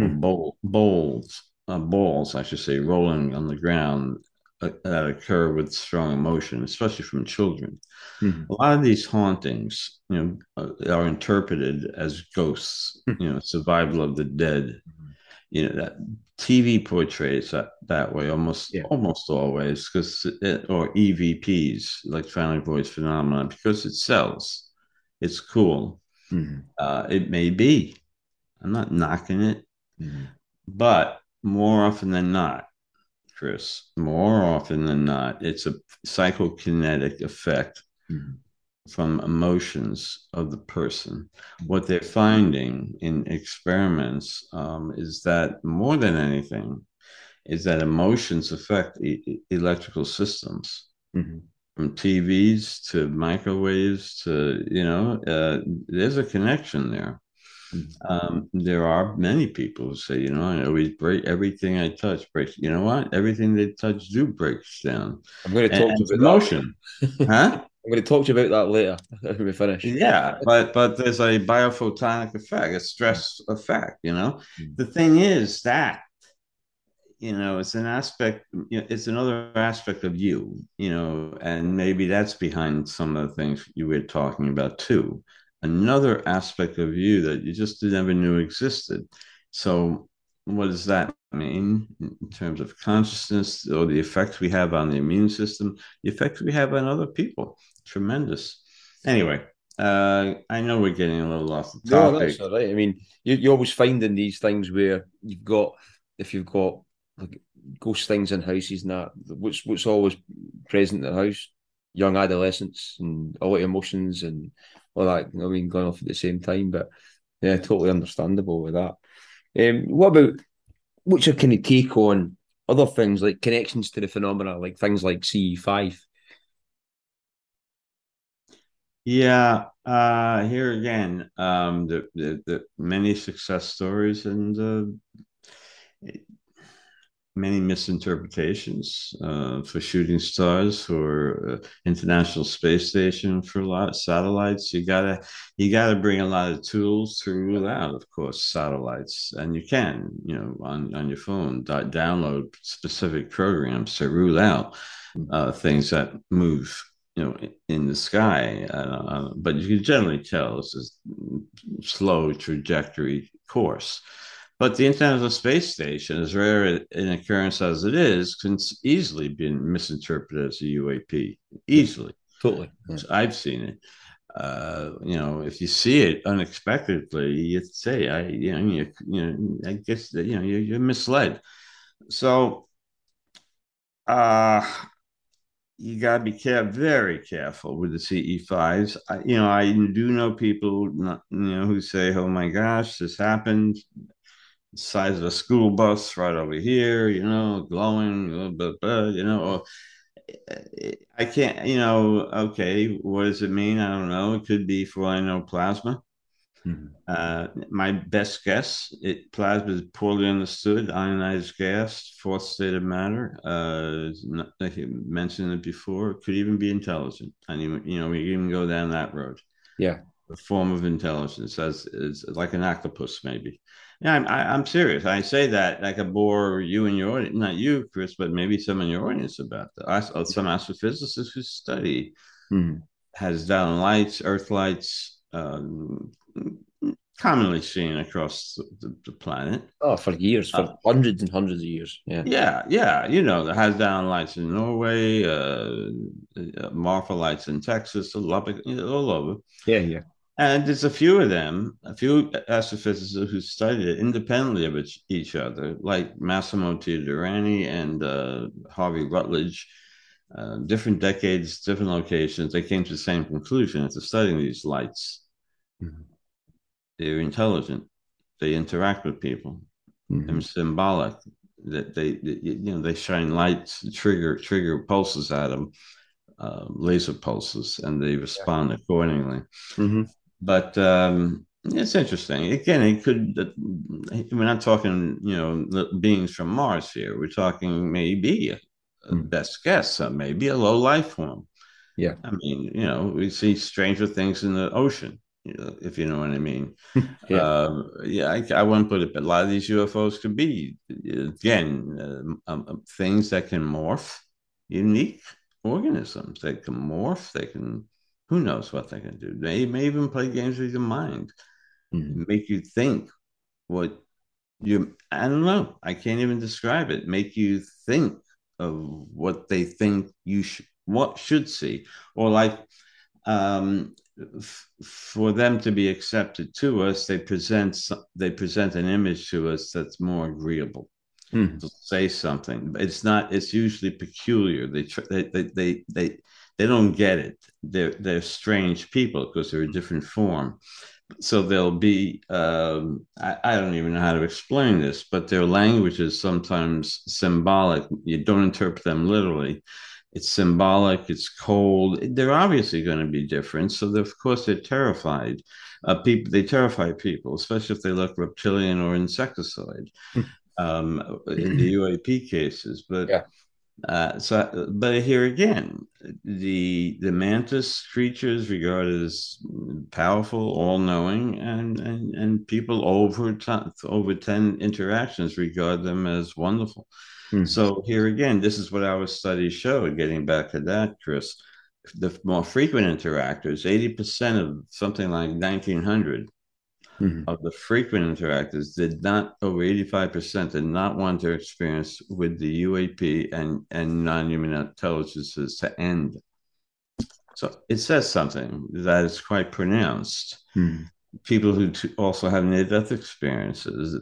mm-hmm. bowl, bowls uh, balls, I should say, rolling on the ground uh, that occur with strong emotion, especially from children. Mm-hmm. A lot of these hauntings, you know, uh, are interpreted as ghosts. Mm-hmm. You know, survival of the dead. Mm-hmm. You know that TV portrays that that way almost yeah. almost always because or EVPs, electronic voice phenomenon, because it sells. It's cool. Mm-hmm. Uh, it may be. I'm not knocking it, mm-hmm. but more often than not, Chris, more often than not, it's a psychokinetic effect mm-hmm. From emotions of the person. What they're finding in experiments um, is that more than anything, is that emotions affect e- electrical systems. Mm-hmm. from TVs to microwaves to you know, uh, there's a connection there. Mm-hmm. Um, there are many people who say, you know, I always break everything I touch breaks. You know what? Everything they touch do breaks down. I'm going to talk and, to emotion, <laughs> huh? I'm going to talk to you about that later when we finish. Yeah, but but there's a biophotonic effect, a stress effect. You know, mm-hmm. the thing is that you know it's an aspect you know, it's another aspect of you you know and maybe that's behind some of the things you were talking about too another aspect of you that you just never knew existed so what does that mean in terms of consciousness or the effects we have on the immune system the effects we have on other people tremendous. Anyway, uh, I know we're getting a little off topic. No, that's all right. I mean, you, you're always finding these things where you've got, if you've got like ghost things in houses and that, what's, what's always present in the house? Young adolescents and all the emotions and all that, you know, I mean, going off at the same time. But yeah, totally understandable with that. Um, what about what's your kind of take on other things like connections to the phenomena, like things like CE5? Yeah, uh, here again, um, the, the, the many success stories and uh, many misinterpretations uh, for shooting stars for uh, international space station for a lot of satellites. You gotta you gotta bring a lot of tools to rule out of course satellites. And you can you know on, on your phone download specific programs to rule out uh, things that move you know in the sky uh, but you can generally tell it's a slow trajectory course but the International Space Station, as rare an occurrence as it is, can easily be misinterpreted as a UAP. Easily. Totally. Yeah. I've seen it. Uh, you know, if you see it unexpectedly, you'd say, "I, you know, you, you know, I guess that, you know you're, you're misled." So, uh, you got to be care- very careful with the CE5s. I, you know, I do know people, not, you know, who say, "Oh my gosh, this happened." size of a school bus right over here, you know, glowing, blah, you know. Eh, eh, I can't, you know, okay, what does it mean? I don't know. It could be, for I know, plasma. Mm-hmm. Uh, my best guess, it plasma is poorly understood, ionized gas, fourth state of matter. Uh, not, like you mentioned it before, it could even be intelligent. And you know, we even go down that road. Yeah, a form of intelligence, as is like an octopus, maybe. Yeah, I'm, I, am i am serious. I say that like a bore you and your audience, not you, Chris, but maybe some in your audience about that. Uh, some astrophysicists who study hmm. Hessdalen lights, Earth lights, um, commonly seen across the, the, planet. Oh, for years, for uh, hundreds and hundreds of years. Yeah, yeah, yeah. You know, the Hessdalen lights in Norway, uh, uh, Marfa lights in Texas, Lubbock, you know, all over. Yeah, yeah. And there's a few of them, a few astrophysicists who studied it independently of each other, like Massimo Teodorani and uh, Harley Rutledge. Uh, different decades, different locations, they came to the same conclusion after studying these lights. Mm-hmm. They're intelligent. They interact with people. Mm-hmm. They're symbolic. That they, they, you know, they shine lights, trigger trigger pulses at them, uh, laser pulses, and they respond yeah. accordingly. Mm-hmm but um, it's interesting. Again, it could. We're not talking, you know, beings from Mars here. We're talking maybe mm. best guess, uh, maybe a low life form. Yeah, I mean, you know, we see stranger things in the ocean. If you know what I mean. <laughs> yeah, uh, yeah. I, I wouldn't put it, but a lot of these UFOs could be again uh, um, things that can morph, unique organisms. They can morph. They can who knows what they can do? They may even play games with your mind, mm-hmm. make you think what you. I don't know. I can't even describe it. Make you think of what they think you should, what should see, or like um, f- for them to be accepted to us, they present they present an image to us that's more agreeable. Mm. To say something, it's not. It's usually peculiar. They they they they, they they don't get it. They're they're strange people because they're a different form. So they'll be um, I, I don't even know how to explain this, but their language is sometimes symbolic. You don't interpret them literally. It's symbolic, it's cold. They're obviously going to be different. So, of course, they're terrified. Uh, people, they terrify people, especially if they look reptilian or insectoid hmm. <laughs> um, in the UAP cases. But yeah. Uh, so, but here again, the the mantis creatures regarded as powerful, all knowing, and, and and people over over ten interactions regard them as wonderful. Hmm. So here again, this is what our studies show. Getting back to that, Chris, the more frequent interactors, eighty percent of something like nineteen hundred mm-hmm. of the frequent interactors did not, over 85% did not want their experience with the UAP and, and non human intelligences to end. So it says something that is quite pronounced. Mm-hmm. People who t- also have near death experiences,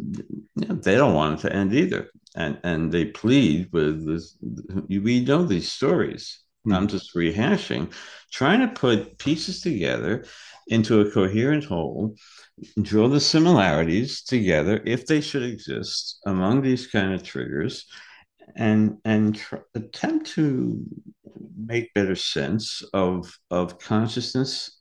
you know, they don't want it to end either. And, and they plead with this. We know these stories. Mm-hmm. I'm just rehashing, trying to put pieces together into a coherent whole draw the similarities together if they should exist among these kind of triggers and and tr- attempt to make better sense of of consciousness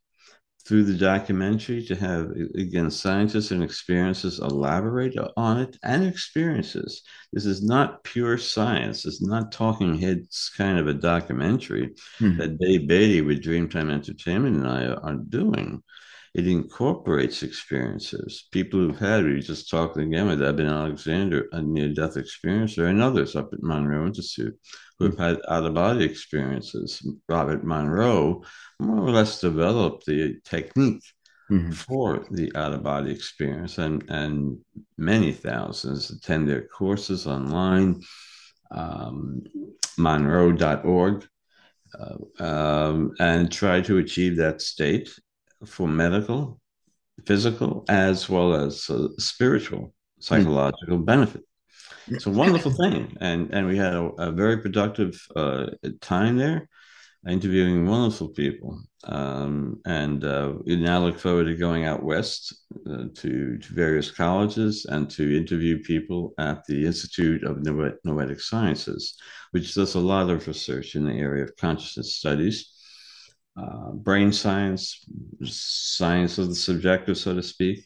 through the documentary to have again scientists and experiences elaborate on it and experiences this is not pure science it's not talking heads kind of a documentary hmm. that dave beaty with dreamtime entertainment and i are doing it incorporates experiences. People who've had, we just talked again with Eben Alexander, a near death experiencer, and others up at Monroe Institute who have had out of body experiences. Robert Monroe more or less developed the technique mm-hmm. for the out of body experience, and, and many thousands attend their courses online. Um, monroe.org uh, um, and try to achieve that state for medical, physical, as well as uh, spiritual, psychological mm. benefit. It's a wonderful thing, and and we had a, a very productive uh, time there, interviewing wonderful people, um, and uh, we now look forward to going out west uh, to to various colleges and to interview people at the Institute of Noetic Sciences, which does a lot of research in the area of consciousness studies uh, brain science, science of the subjective, so to speak,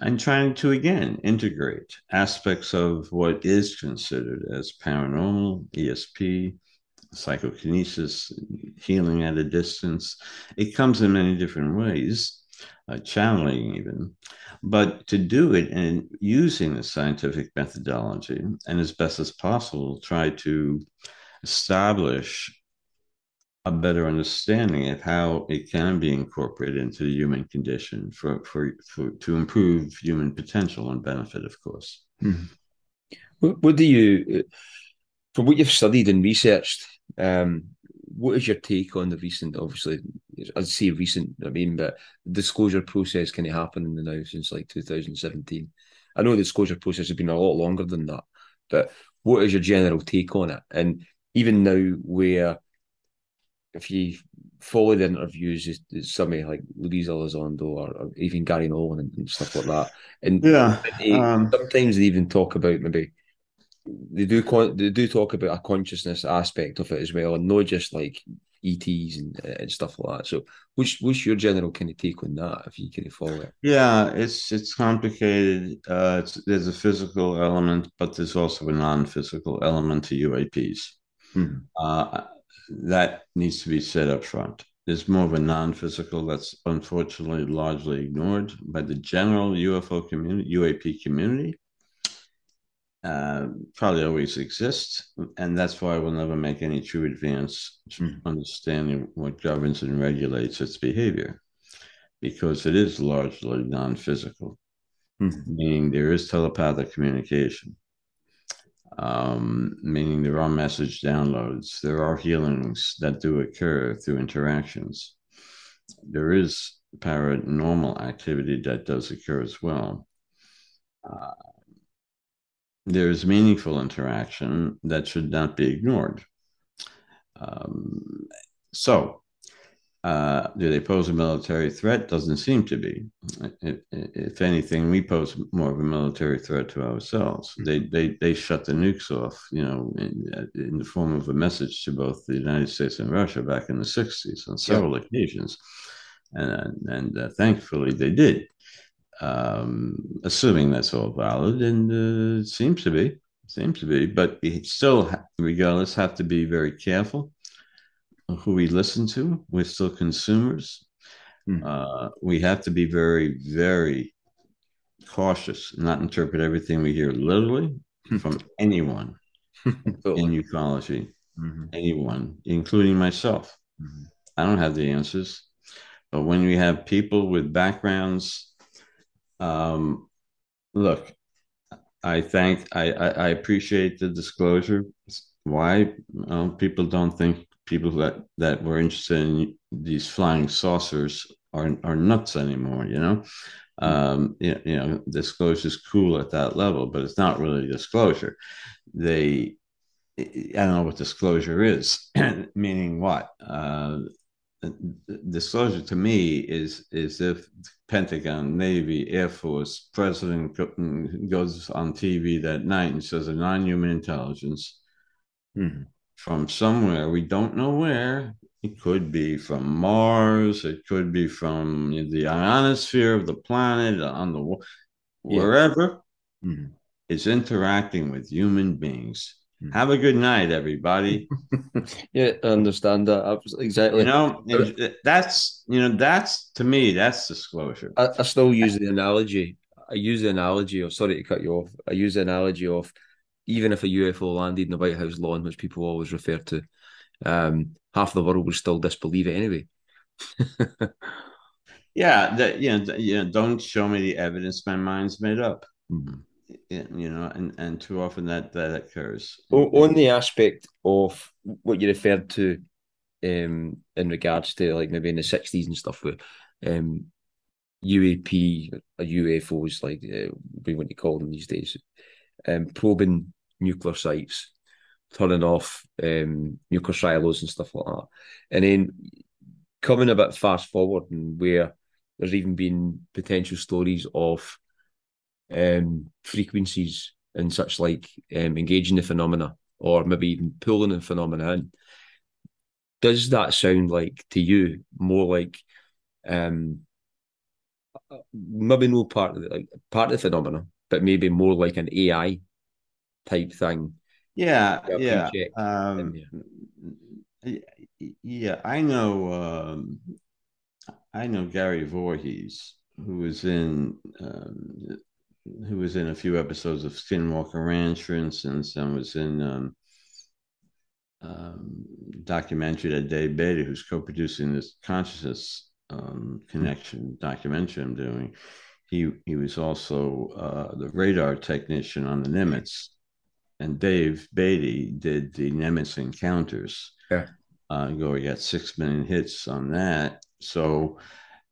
and trying to again integrate aspects of what is considered as paranormal, ESP, psychokinesis, healing at a distance. It comes in many different ways, uh, channeling even, but to do it and using the scientific methodology and as best as possible, try to establish a better understanding of how it can be incorporated into the human condition for, for, for to improve human potential and benefit, of course. Mm-hmm. What, what, do you, from what you've studied and researched, um, what is your take on the recent, obviously, I'd say recent, I mean, but disclosure process can it happen in the now since like 2017? I know the disclosure process has been a lot longer than that, but what is your general take on it? And even now, where if you follow the interviews, there's somebody like Luis Elizondo or, or, even Garry Nolan and, and, stuff like that, and yeah, they, um, sometimes they even talk about maybe they do they do talk about a consciousness aspect of it as well, and not just like ETs and, and stuff like that. So, what's what's your general kind of take on that? If you can follow it, yeah, it's it's complicated. Uh, it's, there's a physical element, but there's also a non-physical element to UAPs. Hmm. Uh, that needs to be said up front. There's more of a non-physical that's unfortunately largely ignored by the general UFO community, UAP community. Uh, probably always exists, and that's why we'll never make any true advance mm. understanding what governs and regulates its behavior, because it is largely non-physical, mm. meaning there is telepathic communication um, meaning there are message downloads, there are healings that do occur through interactions. There is paranormal activity that does occur as well. Uh, there is meaningful interaction that should not be ignored. Um, so, Uh, do they pose a military threat? Doesn't seem to be. If, if, anything, we pose more of a military threat to ourselves. Mm-hmm. They, they they shut the nukes off, you know, in, in, the form of a message to both the United States and Russia back in the '60s on several yeah. occasions, and and uh, thankfully they did. Um, assuming that's all valid, and uh, it seems to be, seems to be, but we still, regardless, have to be very careful who we listen to. We're still consumers. Hmm. Uh, we have to be very, very cautious, not interpret everything we hear literally hmm. from anyone <laughs> in ufology, mm-hmm. anyone, including myself. Mm-hmm. I don't have the answers. But when we have people with backgrounds, um, look, I thank, I, I, I appreciate the disclosure. Why people don't think people that that were interested in these flying saucers are are nuts anymore. You know, um, you, you know, disclosure is cool at that level, but it's not really disclosure. They, I don't know what disclosure is, <clears throat> meaning what. Uh, disclosure to me is is if Pentagon, Navy, Air Force, President goes on TV that night and says a non-human intelligence mm-hmm from somewhere. We don't know where. It could be from Mars. It could be from the ionosphere of the planet on the wherever. Mm-hmm. It's interacting with human beings. Mm-hmm. Have a good night, everybody. <laughs> yeah, I understand that Absolutely. exactly. You know, that's you know that's to me that's disclosure. I, I still use the analogy. I use the analogy of sorry to cut you off. I use the analogy of even if a UFO landed in the White House lawn, which people always refer to, um, half the world would still disbelieve it anyway. <laughs> yeah, that you know, you know, don't show me the evidence. My mind's made up. Mm-hmm. You know, and and too often that that occurs. On the aspect of what you referred to, um, in regards to like maybe in the sixties and stuff, with um, UAP UFOs, like uh, we want to call them these days, um, probing nuclear sites, turning off um, nuclear silos and stuff like that. And then coming a bit fast forward and where there's even been potential stories of um, frequencies and such like um, engaging the phenomena or maybe even pulling the phenomena in. Does that sound like to you more like um, maybe no part of the like part of the phenomena, but maybe more like an AI type thing. Yeah, yeah. Um, yeah. yeah, I know. Um, I know Gary Voorhis, who was in um, who was in a few episodes of Skinwalker Ranch, for instance, and was in um, um, documentary that Dave Beaty, who's co-producing this consciousness um, connection documentary I'm doing. He he was also uh, the radar technician on the Nimitz and Dave Beaty did the Nimitz Encounters. Yeah. Uh, go, he got six million hits on that. So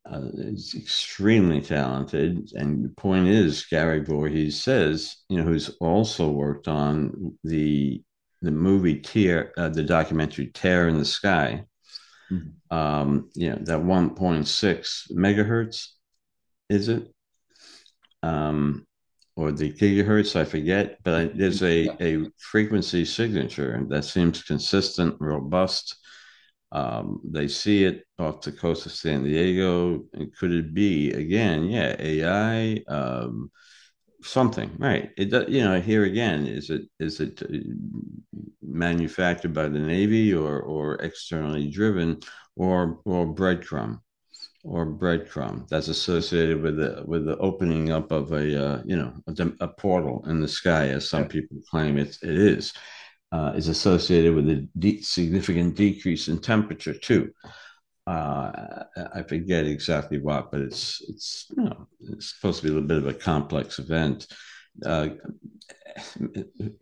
uh, it's extremely talented. And the point is, Gary Voorhis says, you know, who's also worked on the the movie Tear, uh, the documentary Tear in the Sky. Mm-hmm. Um, you know, that 1.6 megahertz, is it? Um, or the gigahertz, I forget, but there's a, a frequency signature that seems consistent, robust. Um, they see it off the coast of San Diego. And could it be again? Yeah, AI, um, something, right? It you know here again is it is it uh, manufactured by the Navy or or externally driven or or breadcrumb? Or breadcrumb that's associated with the with the opening up of a uh, you know a, a, portal in the sky, as some people claim it it is, uh, is associated with a de- significant decrease in temperature too. Uh, I forget exactly what, but it's it's you know it's supposed to be a little bit of a complex event. Uh,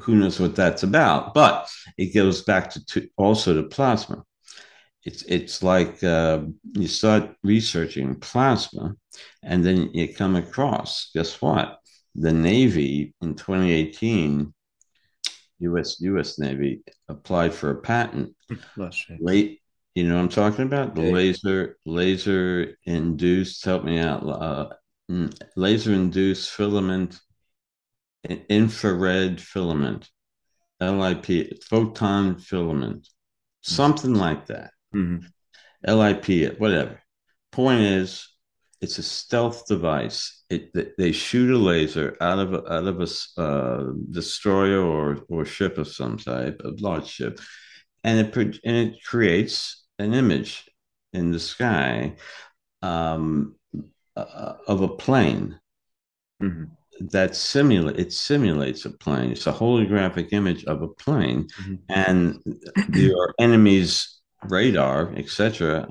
who knows what that's about? But it goes back to, to also to plasma it's it's like uh, you start researching plasma, and then you come across guess what? The Navy in 2018, U.S. U.S. Navy applied for a patent late You know what I'm talking about? The laser laser induced. Help me out. Uh, laser induced filament, infrared filament, LIP, photon filament, something like that. Mm-hmm. LIP, whatever. Point is, it's a stealth device. It they shoot a laser out of a, out of a uh, destroyer or or ship of some type, a large ship, and it and it creates an image in the sky um, uh, of a plane mm-hmm. that simulate it simulates a plane. It's a holographic image of a plane, mm-hmm. and your enemy's radar, etc.,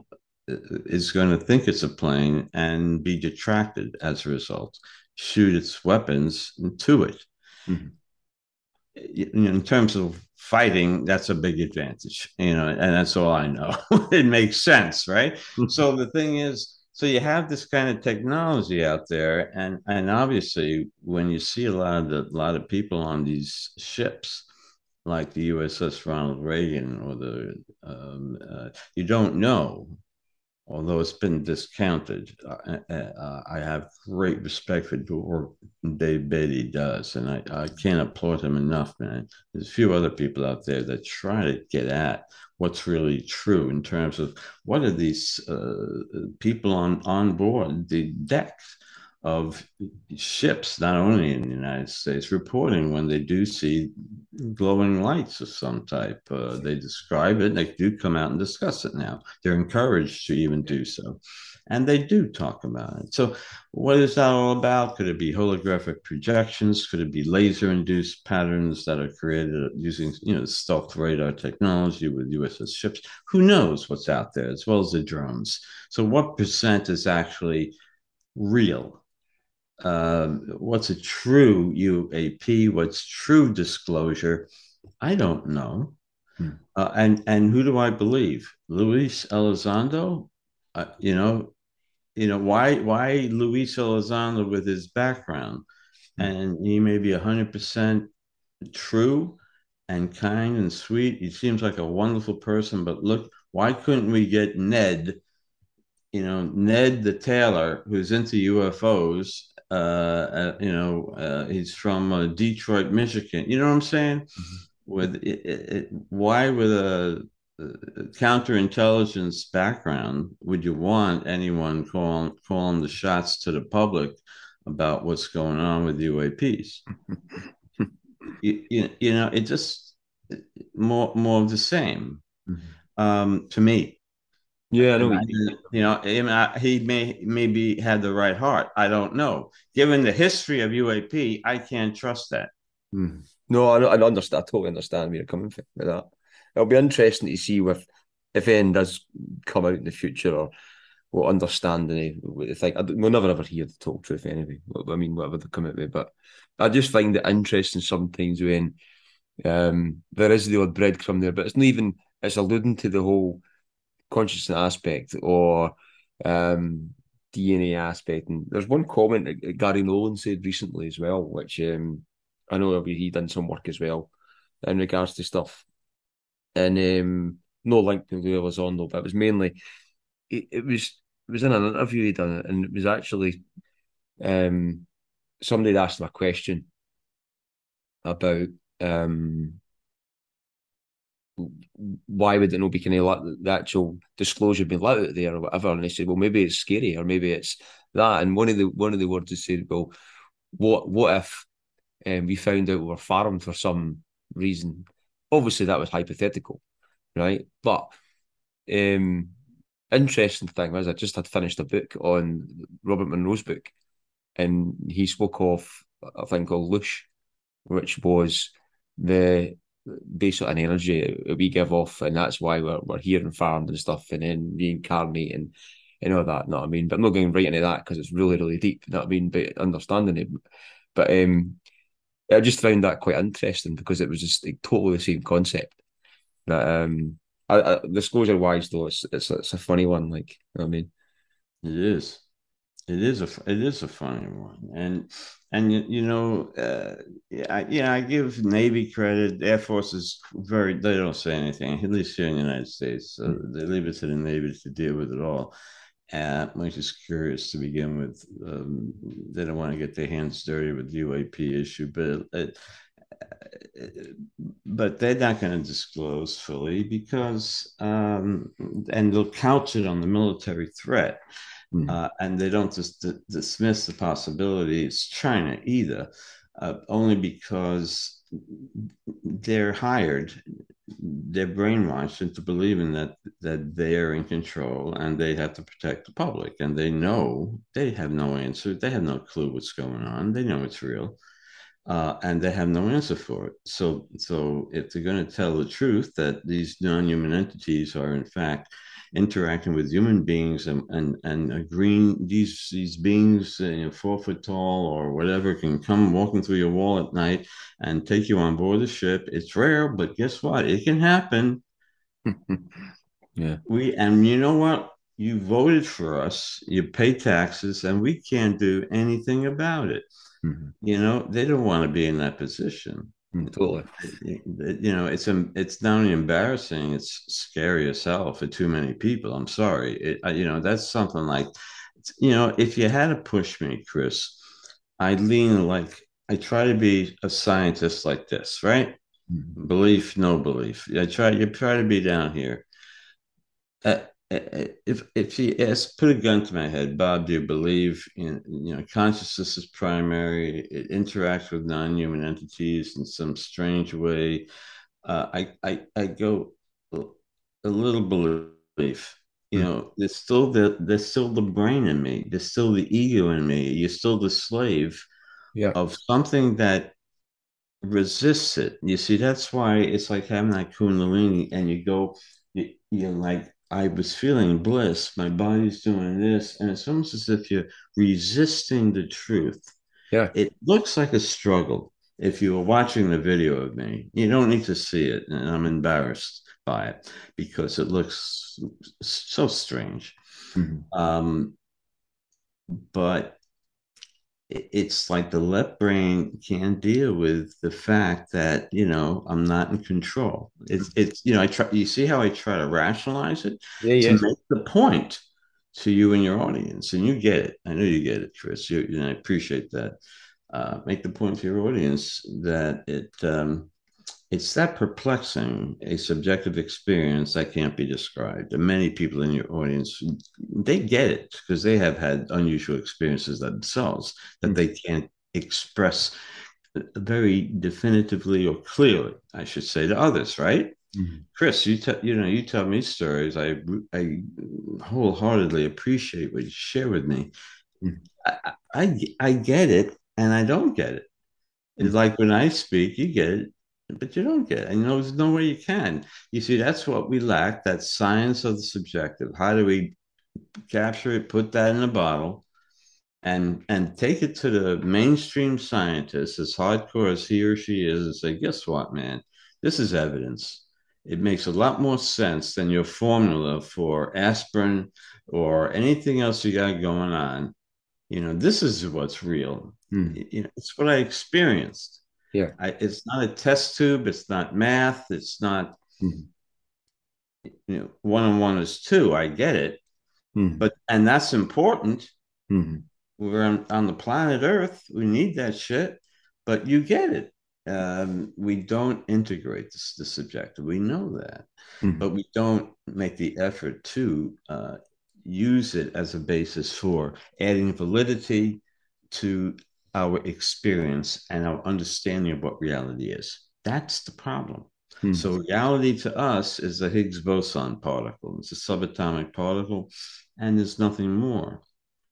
is going to think it's a plane and be detracted as a result, shoot its weapons to it. Mm-hmm. In terms of fighting, that's a big advantage, you know, and that's all I know. <laughs> it makes sense, right? Mm-hmm. so the thing is, so you have this kind of technology out there, and and obviously, when you see a lot of the, a lot of people on these ships, like the USS Ronald Reagan or the, um, uh, you don't know although it's been discounted, uh, uh, I have great respect for the work Dave Beaty does, and I, I can't applaud him enough, man. There's a few other people out there that try to get at what's really true in terms of what are these uh, people on on board the decks of ships, not only in the United States, reporting when they do see glowing lights of some type. Uh, they describe it, they do come out and discuss it now. They're encouraged to even do so. And they do talk about it. So, what is that all about? Could it be holographic projections? Could it be laser induced patterns that are created using, you know, stealth radar technology with USS ships? Who knows what's out there, as well as the drones? So, what percent is actually real um, what's a true UAP, what's true disclosure, I don't know. Hmm. Uh, and and who do I believe? Luis Elizondo? Uh, you know, you know why why Luis Elizondo with his background, hmm. and he may be hundred percent true and kind and sweet. He seems like a wonderful person, but look, why couldn't we get Ned? You know, Ned the tailor who's into UFOs uh, uh, you know, uh, he's from uh, Detroit, Michigan. You know what I'm saying? Mm-hmm. With it, it, why, with a, a counterintelligence background, would you want anyone calling calling the shots to the public about what's going on with UAPs? <laughs> you, you, you know, it just more more of the same mm-hmm. um, to me. Yeah, I know. I, you know, he may maybe had the right heart. I don't know. Given the history of UAP, I can't trust that. Hmm. No, I, I understand. I totally understand where you're coming from with that. It'll be interesting to see if if anything does come out in the future or what understanding they think. We'll never ever hear the total truth anyway. I mean, whatever they come out with, but I just find it interesting sometimes when um, there is the odd breadcrumb there, but it's not even. It's alluding to the whole consciousness aspect or um, DNA aspect. And there's one comment that Garry Nolan said recently as well, which um, I know he done some work as well in regards to stuff. And um, no link to who was on though, but it was mainly it, it was it was in an interview he done it, and it was actually um, somebody asked him a question about um, why would it not be kind of let the actual disclosure be let out there or whatever? And they said, well, maybe it's scary or maybe it's that. And one of the one of the words is said, well, what what if um, we found out we were farmed for some reason? Obviously, that was hypothetical, right? But um, interesting thing was I just had finished a book on Robert Monroe's book, and he spoke of a thing called Loosh, which was the basically an energy we give off, and that's why we're we're here and farmed and stuff, and then reincarnate and and all that. Know what I mean? But I'm not going right into that because it's really really deep. Know what I mean? But understanding it, but um, I just found that quite interesting because it was just like, totally the same concept. That um, I, I, disclosure wise though, it's, it's it's a funny one. Like you know I mean, it is. It is a it is a funny one, and and you, you know, uh, yeah, yeah, I give Navy credit. Air Force is very they don't say anything at least here in the United States. So mm-hmm. they leave it to the Navy to deal with it all. Uh, which is curious to begin with. Um, they don't want to get their hands dirty with the UAP issue, but it, but they're not going to disclose fully because, um, and they'll couch it on the military threat. Mm. Uh, and they don't just d- dismiss the possibility it's China either, uh, only because they're hired, they're brainwashed into believing that that they're in control and they have to protect the public, and they know they have no answer, they have no clue what's going on, they know it's real. Uh, and they have no answer for it. So, so if they're going to tell the truth that these non-human entities are in fact interacting with human beings and and, and agreeing these these beings you know, four foot tall or whatever can come walking through your wall at night and take you on board the ship. It's rare but guess what? It can happen. <laughs> Yeah. We and you know what? You voted for us you pay taxes and we can't do anything about it. Mm-hmm. you know they don't want to be in that position totally. You know, it's it's not only embarrassing; it's scary as hell for too many people. I'm sorry. It, you know, that's something like, you know, if you had to push me, Chris, I lean like I try to be a scientist like this, right? Mm-hmm. Belief, no belief. I try. You try to be down here. Uh, if if you ask, put a gun to my head, Bob, do you believe in you know consciousness is primary? It interacts with non-human entities in some strange way. Uh, I I I go a little belief. You know, there's still the there's still the brain in me. There's still the ego in me. You're still the slave yeah. of something that resists it. You see, that's why it's like having that kundalini, and you go, you, you're like I was feeling bliss. My body's doing this. And it's almost as if you're resisting the truth. Yeah. It looks like a struggle. If you were watching the video of me, you don't need to see it. And I'm embarrassed by it because it looks so strange. Mm-hmm. Um, but it's like the left brain can't deal with the fact that you know I'm not in control. It's it's you know I try. You see how I try to rationalize it yeah, yeah. to make the point to you and your audience, and you get it. I know you get it, Chris. You, know, I appreciate that. Uh, make the point to your audience that it um, it's that perplexing a subjective experience that can't be described. And many people in your audience, they get it because they have had unusual experiences themselves that they can't express very definitively or clearly, I should say, to others, right? Mm-hmm. Chris, you tell you know you tell me stories. I I wholeheartedly appreciate what you share with me. Mm-hmm. I, I I get it, and I don't get it. It's like when I speak, you get it, but you don't get it. And you know, there's no way you can. You see, that's what we lack that science of the subjective. How do we capture it, put that in a bottle, and and take it to the mainstream scientist, as hardcore as he or she is, and say, guess what, man? This is evidence. It makes a lot more sense than your formula for aspirin or anything else you got going on. You know, this is what's real. Hmm. You know, it's what I experienced yeah. I, it's not a test tube. It's not math. It's not, mm-hmm. you know, one on one is two. I get it. Mm-hmm. But, and that's important. Mm-hmm. We're on, on, the planet Earth. We need that shit. But you get it. Um, we don't integrate the, the subjective. We know that. Mm-hmm. But we don't make the effort to uh, use it as a basis for adding validity to our experience and our understanding of what reality is. That's the problem. Hmm. So, reality to us is the Higgs boson particle. It's a subatomic particle, and there's nothing more.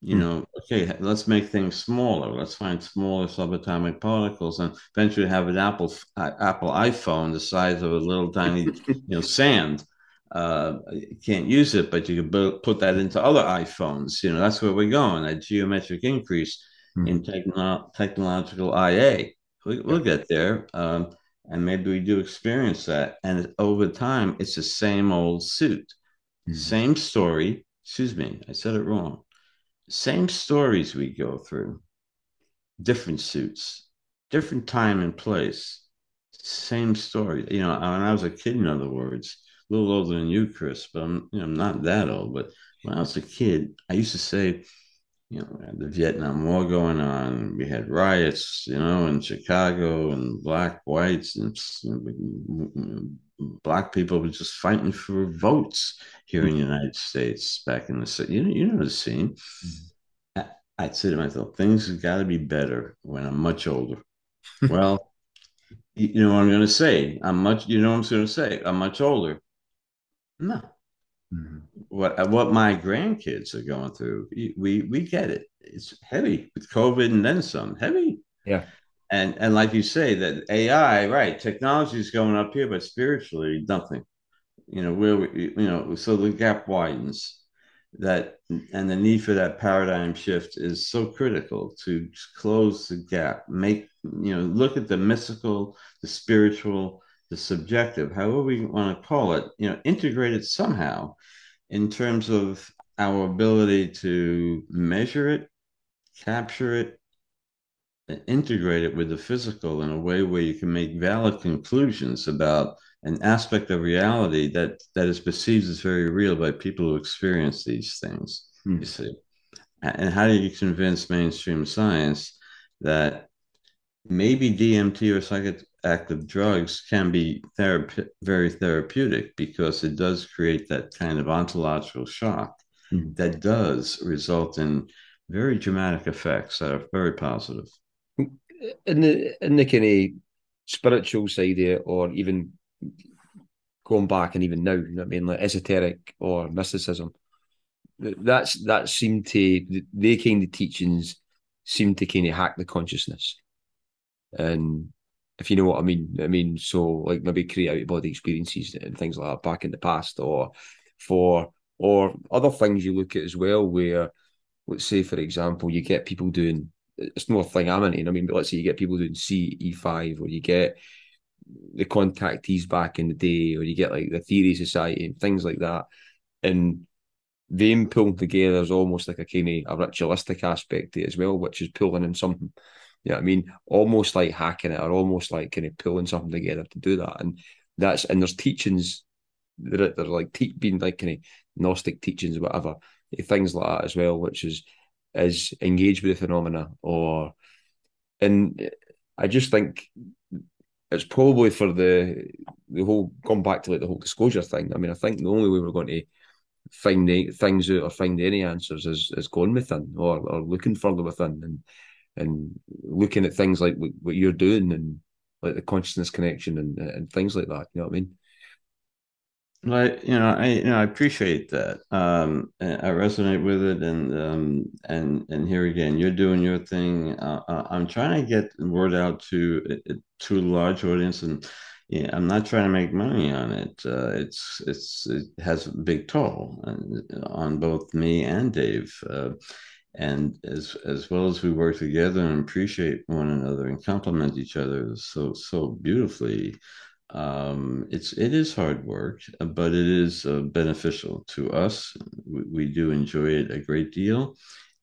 You hmm. know, okay, let's make things smaller. Let's find smaller subatomic particles, and eventually have an Apple uh, Apple iPhone the size of a little tiny, you know, <laughs> sand. Uh, you can't use it, but you can put that into other iPhones. You know, that's where we're going. That geometric increase mm. in techno- technological IA. We, will get there. Um, and maybe we do experience that. And over time, it's the same old suit, mm. same story. Excuse me, I said it wrong. same stories we go through, different suits, different time and place, same story. You know, when I was a kid, in other words, a little older than you, Chris, but I'm, you know, I'm not that old. But when I was a kid, I used to say, you know, the Vietnam War going on. We had riots, you know, in Chicago, and black, whites, and you know, black people were just fighting for votes here in the United States back in the city. You know, you know the scene. Mm-hmm. I, would say to myself, things have got to be better when I'm much older. <laughs> well, you know what I'm going to say. I'm much. You know what I'm going to say. I'm much older. No, Mm-hmm. What what my grandkids are going through, we we get it. It's heavy with COVID and then some. Heavy. Yeah. And and like you say, that AI, right? Technology is going up here, but spiritually, nothing. You know, where we, you know, so the gap widens. That and the need for that paradigm shift is so critical to close the gap. Make you know, look at the mystical, the spiritual, the subjective, however we want to call it, you know, integrated somehow in terms of our ability to measure it, capture it, and integrate it with the physical in a way where you can make valid conclusions about an aspect of reality that that is perceived as very real by people who experience these things. Hmm. You see, and how do you convince mainstream science that maybe DMT or psychoactive drugs can be very therapeutic because it does create that kind of ontological shock mm-hmm. that does result in very dramatic effects that are very positive. In the in the kind of spiritual side it, or even going back and even now, you know what I mean, like esoteric or mysticism, that's that seemed to they kind of teachings seem to kind of hack the consciousness and if you know what I mean, I mean, so like maybe create out of body experiences and things like that back in the past, or for or other things you look at as well, where let's say for example, you get people doing it's not a thing I'm in. I mean, but let's say you get people doing CE5, or you get the contactees back in the day, or you get like the Theory Society and things like that, and them pulling together is almost like a kind of a ritualistic aspect to it as well, which is pulling in something you know what I mean? Almost like hacking it or almost like kind of pulling something together to do that. And that's and there's teachings that are, that are like te- being like kind of Gnostic teachings whatever, eh, things like that as well, which is is engage with the phenomena or and eh, I just think it's probably for the the whole going back to like the whole disclosure thing. I mean, I think the only way we're going to find the, things out or find any answers is is going within or, or looking further within and and looking at things like what you're doing and like the consciousness connection and and things like that. You know what I mean? Like you know, I you know I appreciate that. Um, I resonate with it, and um, and and here again, you're doing your thing. Uh, uh I'm trying to get word out to to a large audience, and yeah, I'm not trying to make money on it. Uh, it's it's it has a big toll on both me and Dave. Uh, and as as well as we work together and appreciate one another and complement each other so so beautifully um, it's it is hard work but it is uh, beneficial to us. We, we, do enjoy it a great deal.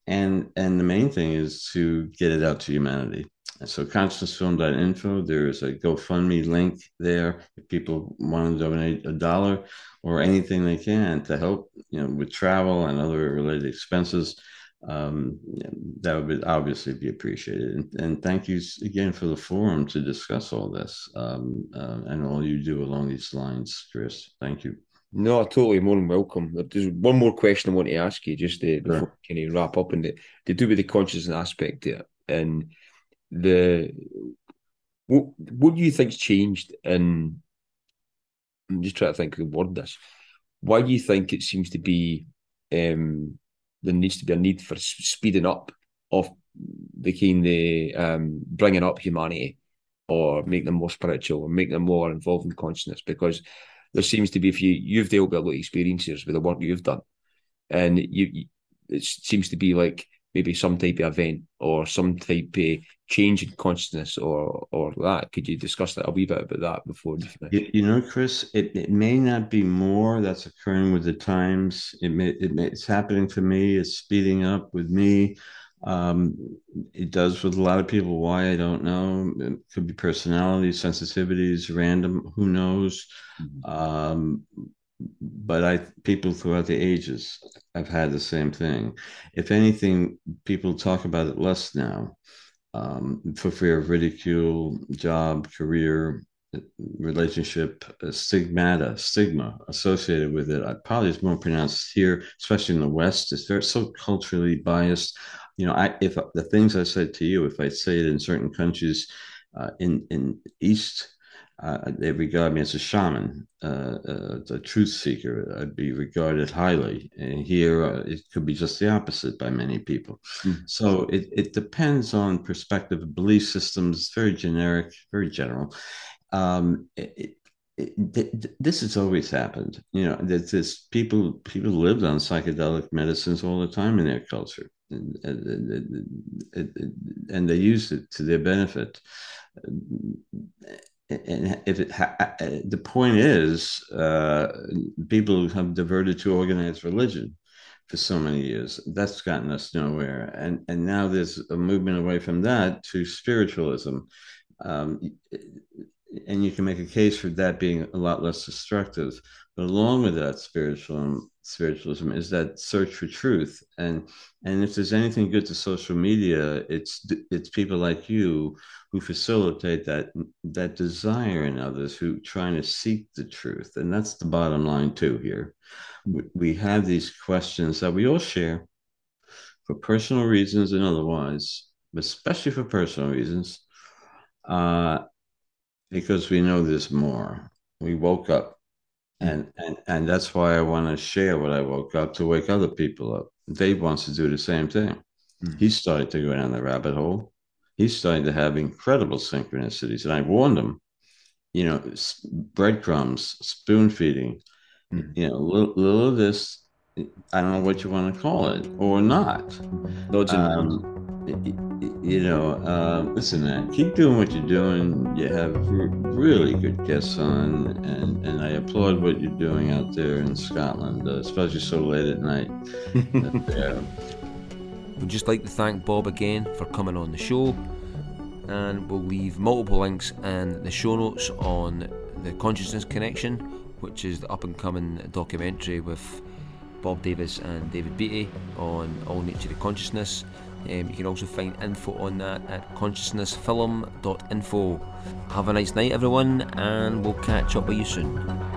And and the main thing is to get it out to humanity. And so consciousnessfilm.info there is a gofundme link there. If people want to donate a dollar or anything they can to help you know with travel and other related expenses um, that would obviously be appreciated. And, and, thank you again for the forum to discuss all this um, uh, and all you do along these lines, Chris. Thank you. No, totally more than welcome. There's one more question I want to ask you just to, sure. before can you wrap up and to do with the consciousness aspect there and the what what do you think's changed in I'm just trying to think of the word this. Why do you think it seems to be um, there needs to be a need for speeding up of the kind of um, bringing up humanity or make them more spiritual or make them more involved in consciousness because there seems to be if you you've dealt with a lot of experiences with the work you've done and you, you it seems to be like maybe some type of event or some type of change in consciousness or or that. Could you discuss that a wee bit about that before you, you know, Chris? It, it may not be more that's occurring with the times. It may, it may it's happening to me. It's speeding up with me. Um, it does with a lot of people. Why I don't know. It could be personality, sensitivities, random. Who knows? Mm-hmm. Um, but I people throughout the ages have had the same thing. If anything, people talk about it less now um, for fear of ridicule, job, career, relationship, uh, stigmata, stigma associated with it. I probably is more pronounced here, especially in the West. It's very so culturally biased. You know, I if the things I said to you, if I say it in certain countries uh, in in East uh, they regard me as a shaman, uh, uh, a truth seeker. I'd be regarded highly. And here, uh, it could be just the opposite by many people. Mm. So it, it depends on perspective belief systems. Very generic, very general. Um, it, it, this has always happened. You know, that this people people lived on psychedelic medicines all the time in their culture, and, and, and they used it to their benefit and if it ha- uh, uh, the point is uh, people have diverted to organized religion for so many years that's gotten us nowhere. And and now there's a movement away from that to spiritualism. Um, and you can make a case for that being a lot less destructive. But along with that spiritualism spiritualism is that search for truth. And and if there's anything good to social media it's it's people like you who facilitate that that desire in others who trying to seek the truth and that's the bottom line too here we, have these questions that we all share for personal reasons and otherwise but especially for personal reasons uh because we know this more we woke up and and and that's why I want to share what I woke up to wake other people up. Dave wants to do the same thing. Mm. He's starting to go down the rabbit hole. He's starting to have incredible synchronicities, and I warned him. You know, breadcrumbs, spoon feeding. Mm. You know, little, little of this. I don't know what you want to call it or not. Um, you know, uh, listen, man, keep doing what you're doing. You have really good guests on, and, and I applaud what you're doing out there in Scotland, uh, especially so late at night. <laughs> uh, We'd just like to thank Bob again for coming on the show, and we'll leave multiple links and the show notes on the Consciousness Connection, which is the up and coming documentary with Bob Davis and David Beaty on all nature of consciousness. Um, you can also find info on that at consciousnessfilm.info. Have a nice night, everyone, and we'll catch up with you soon.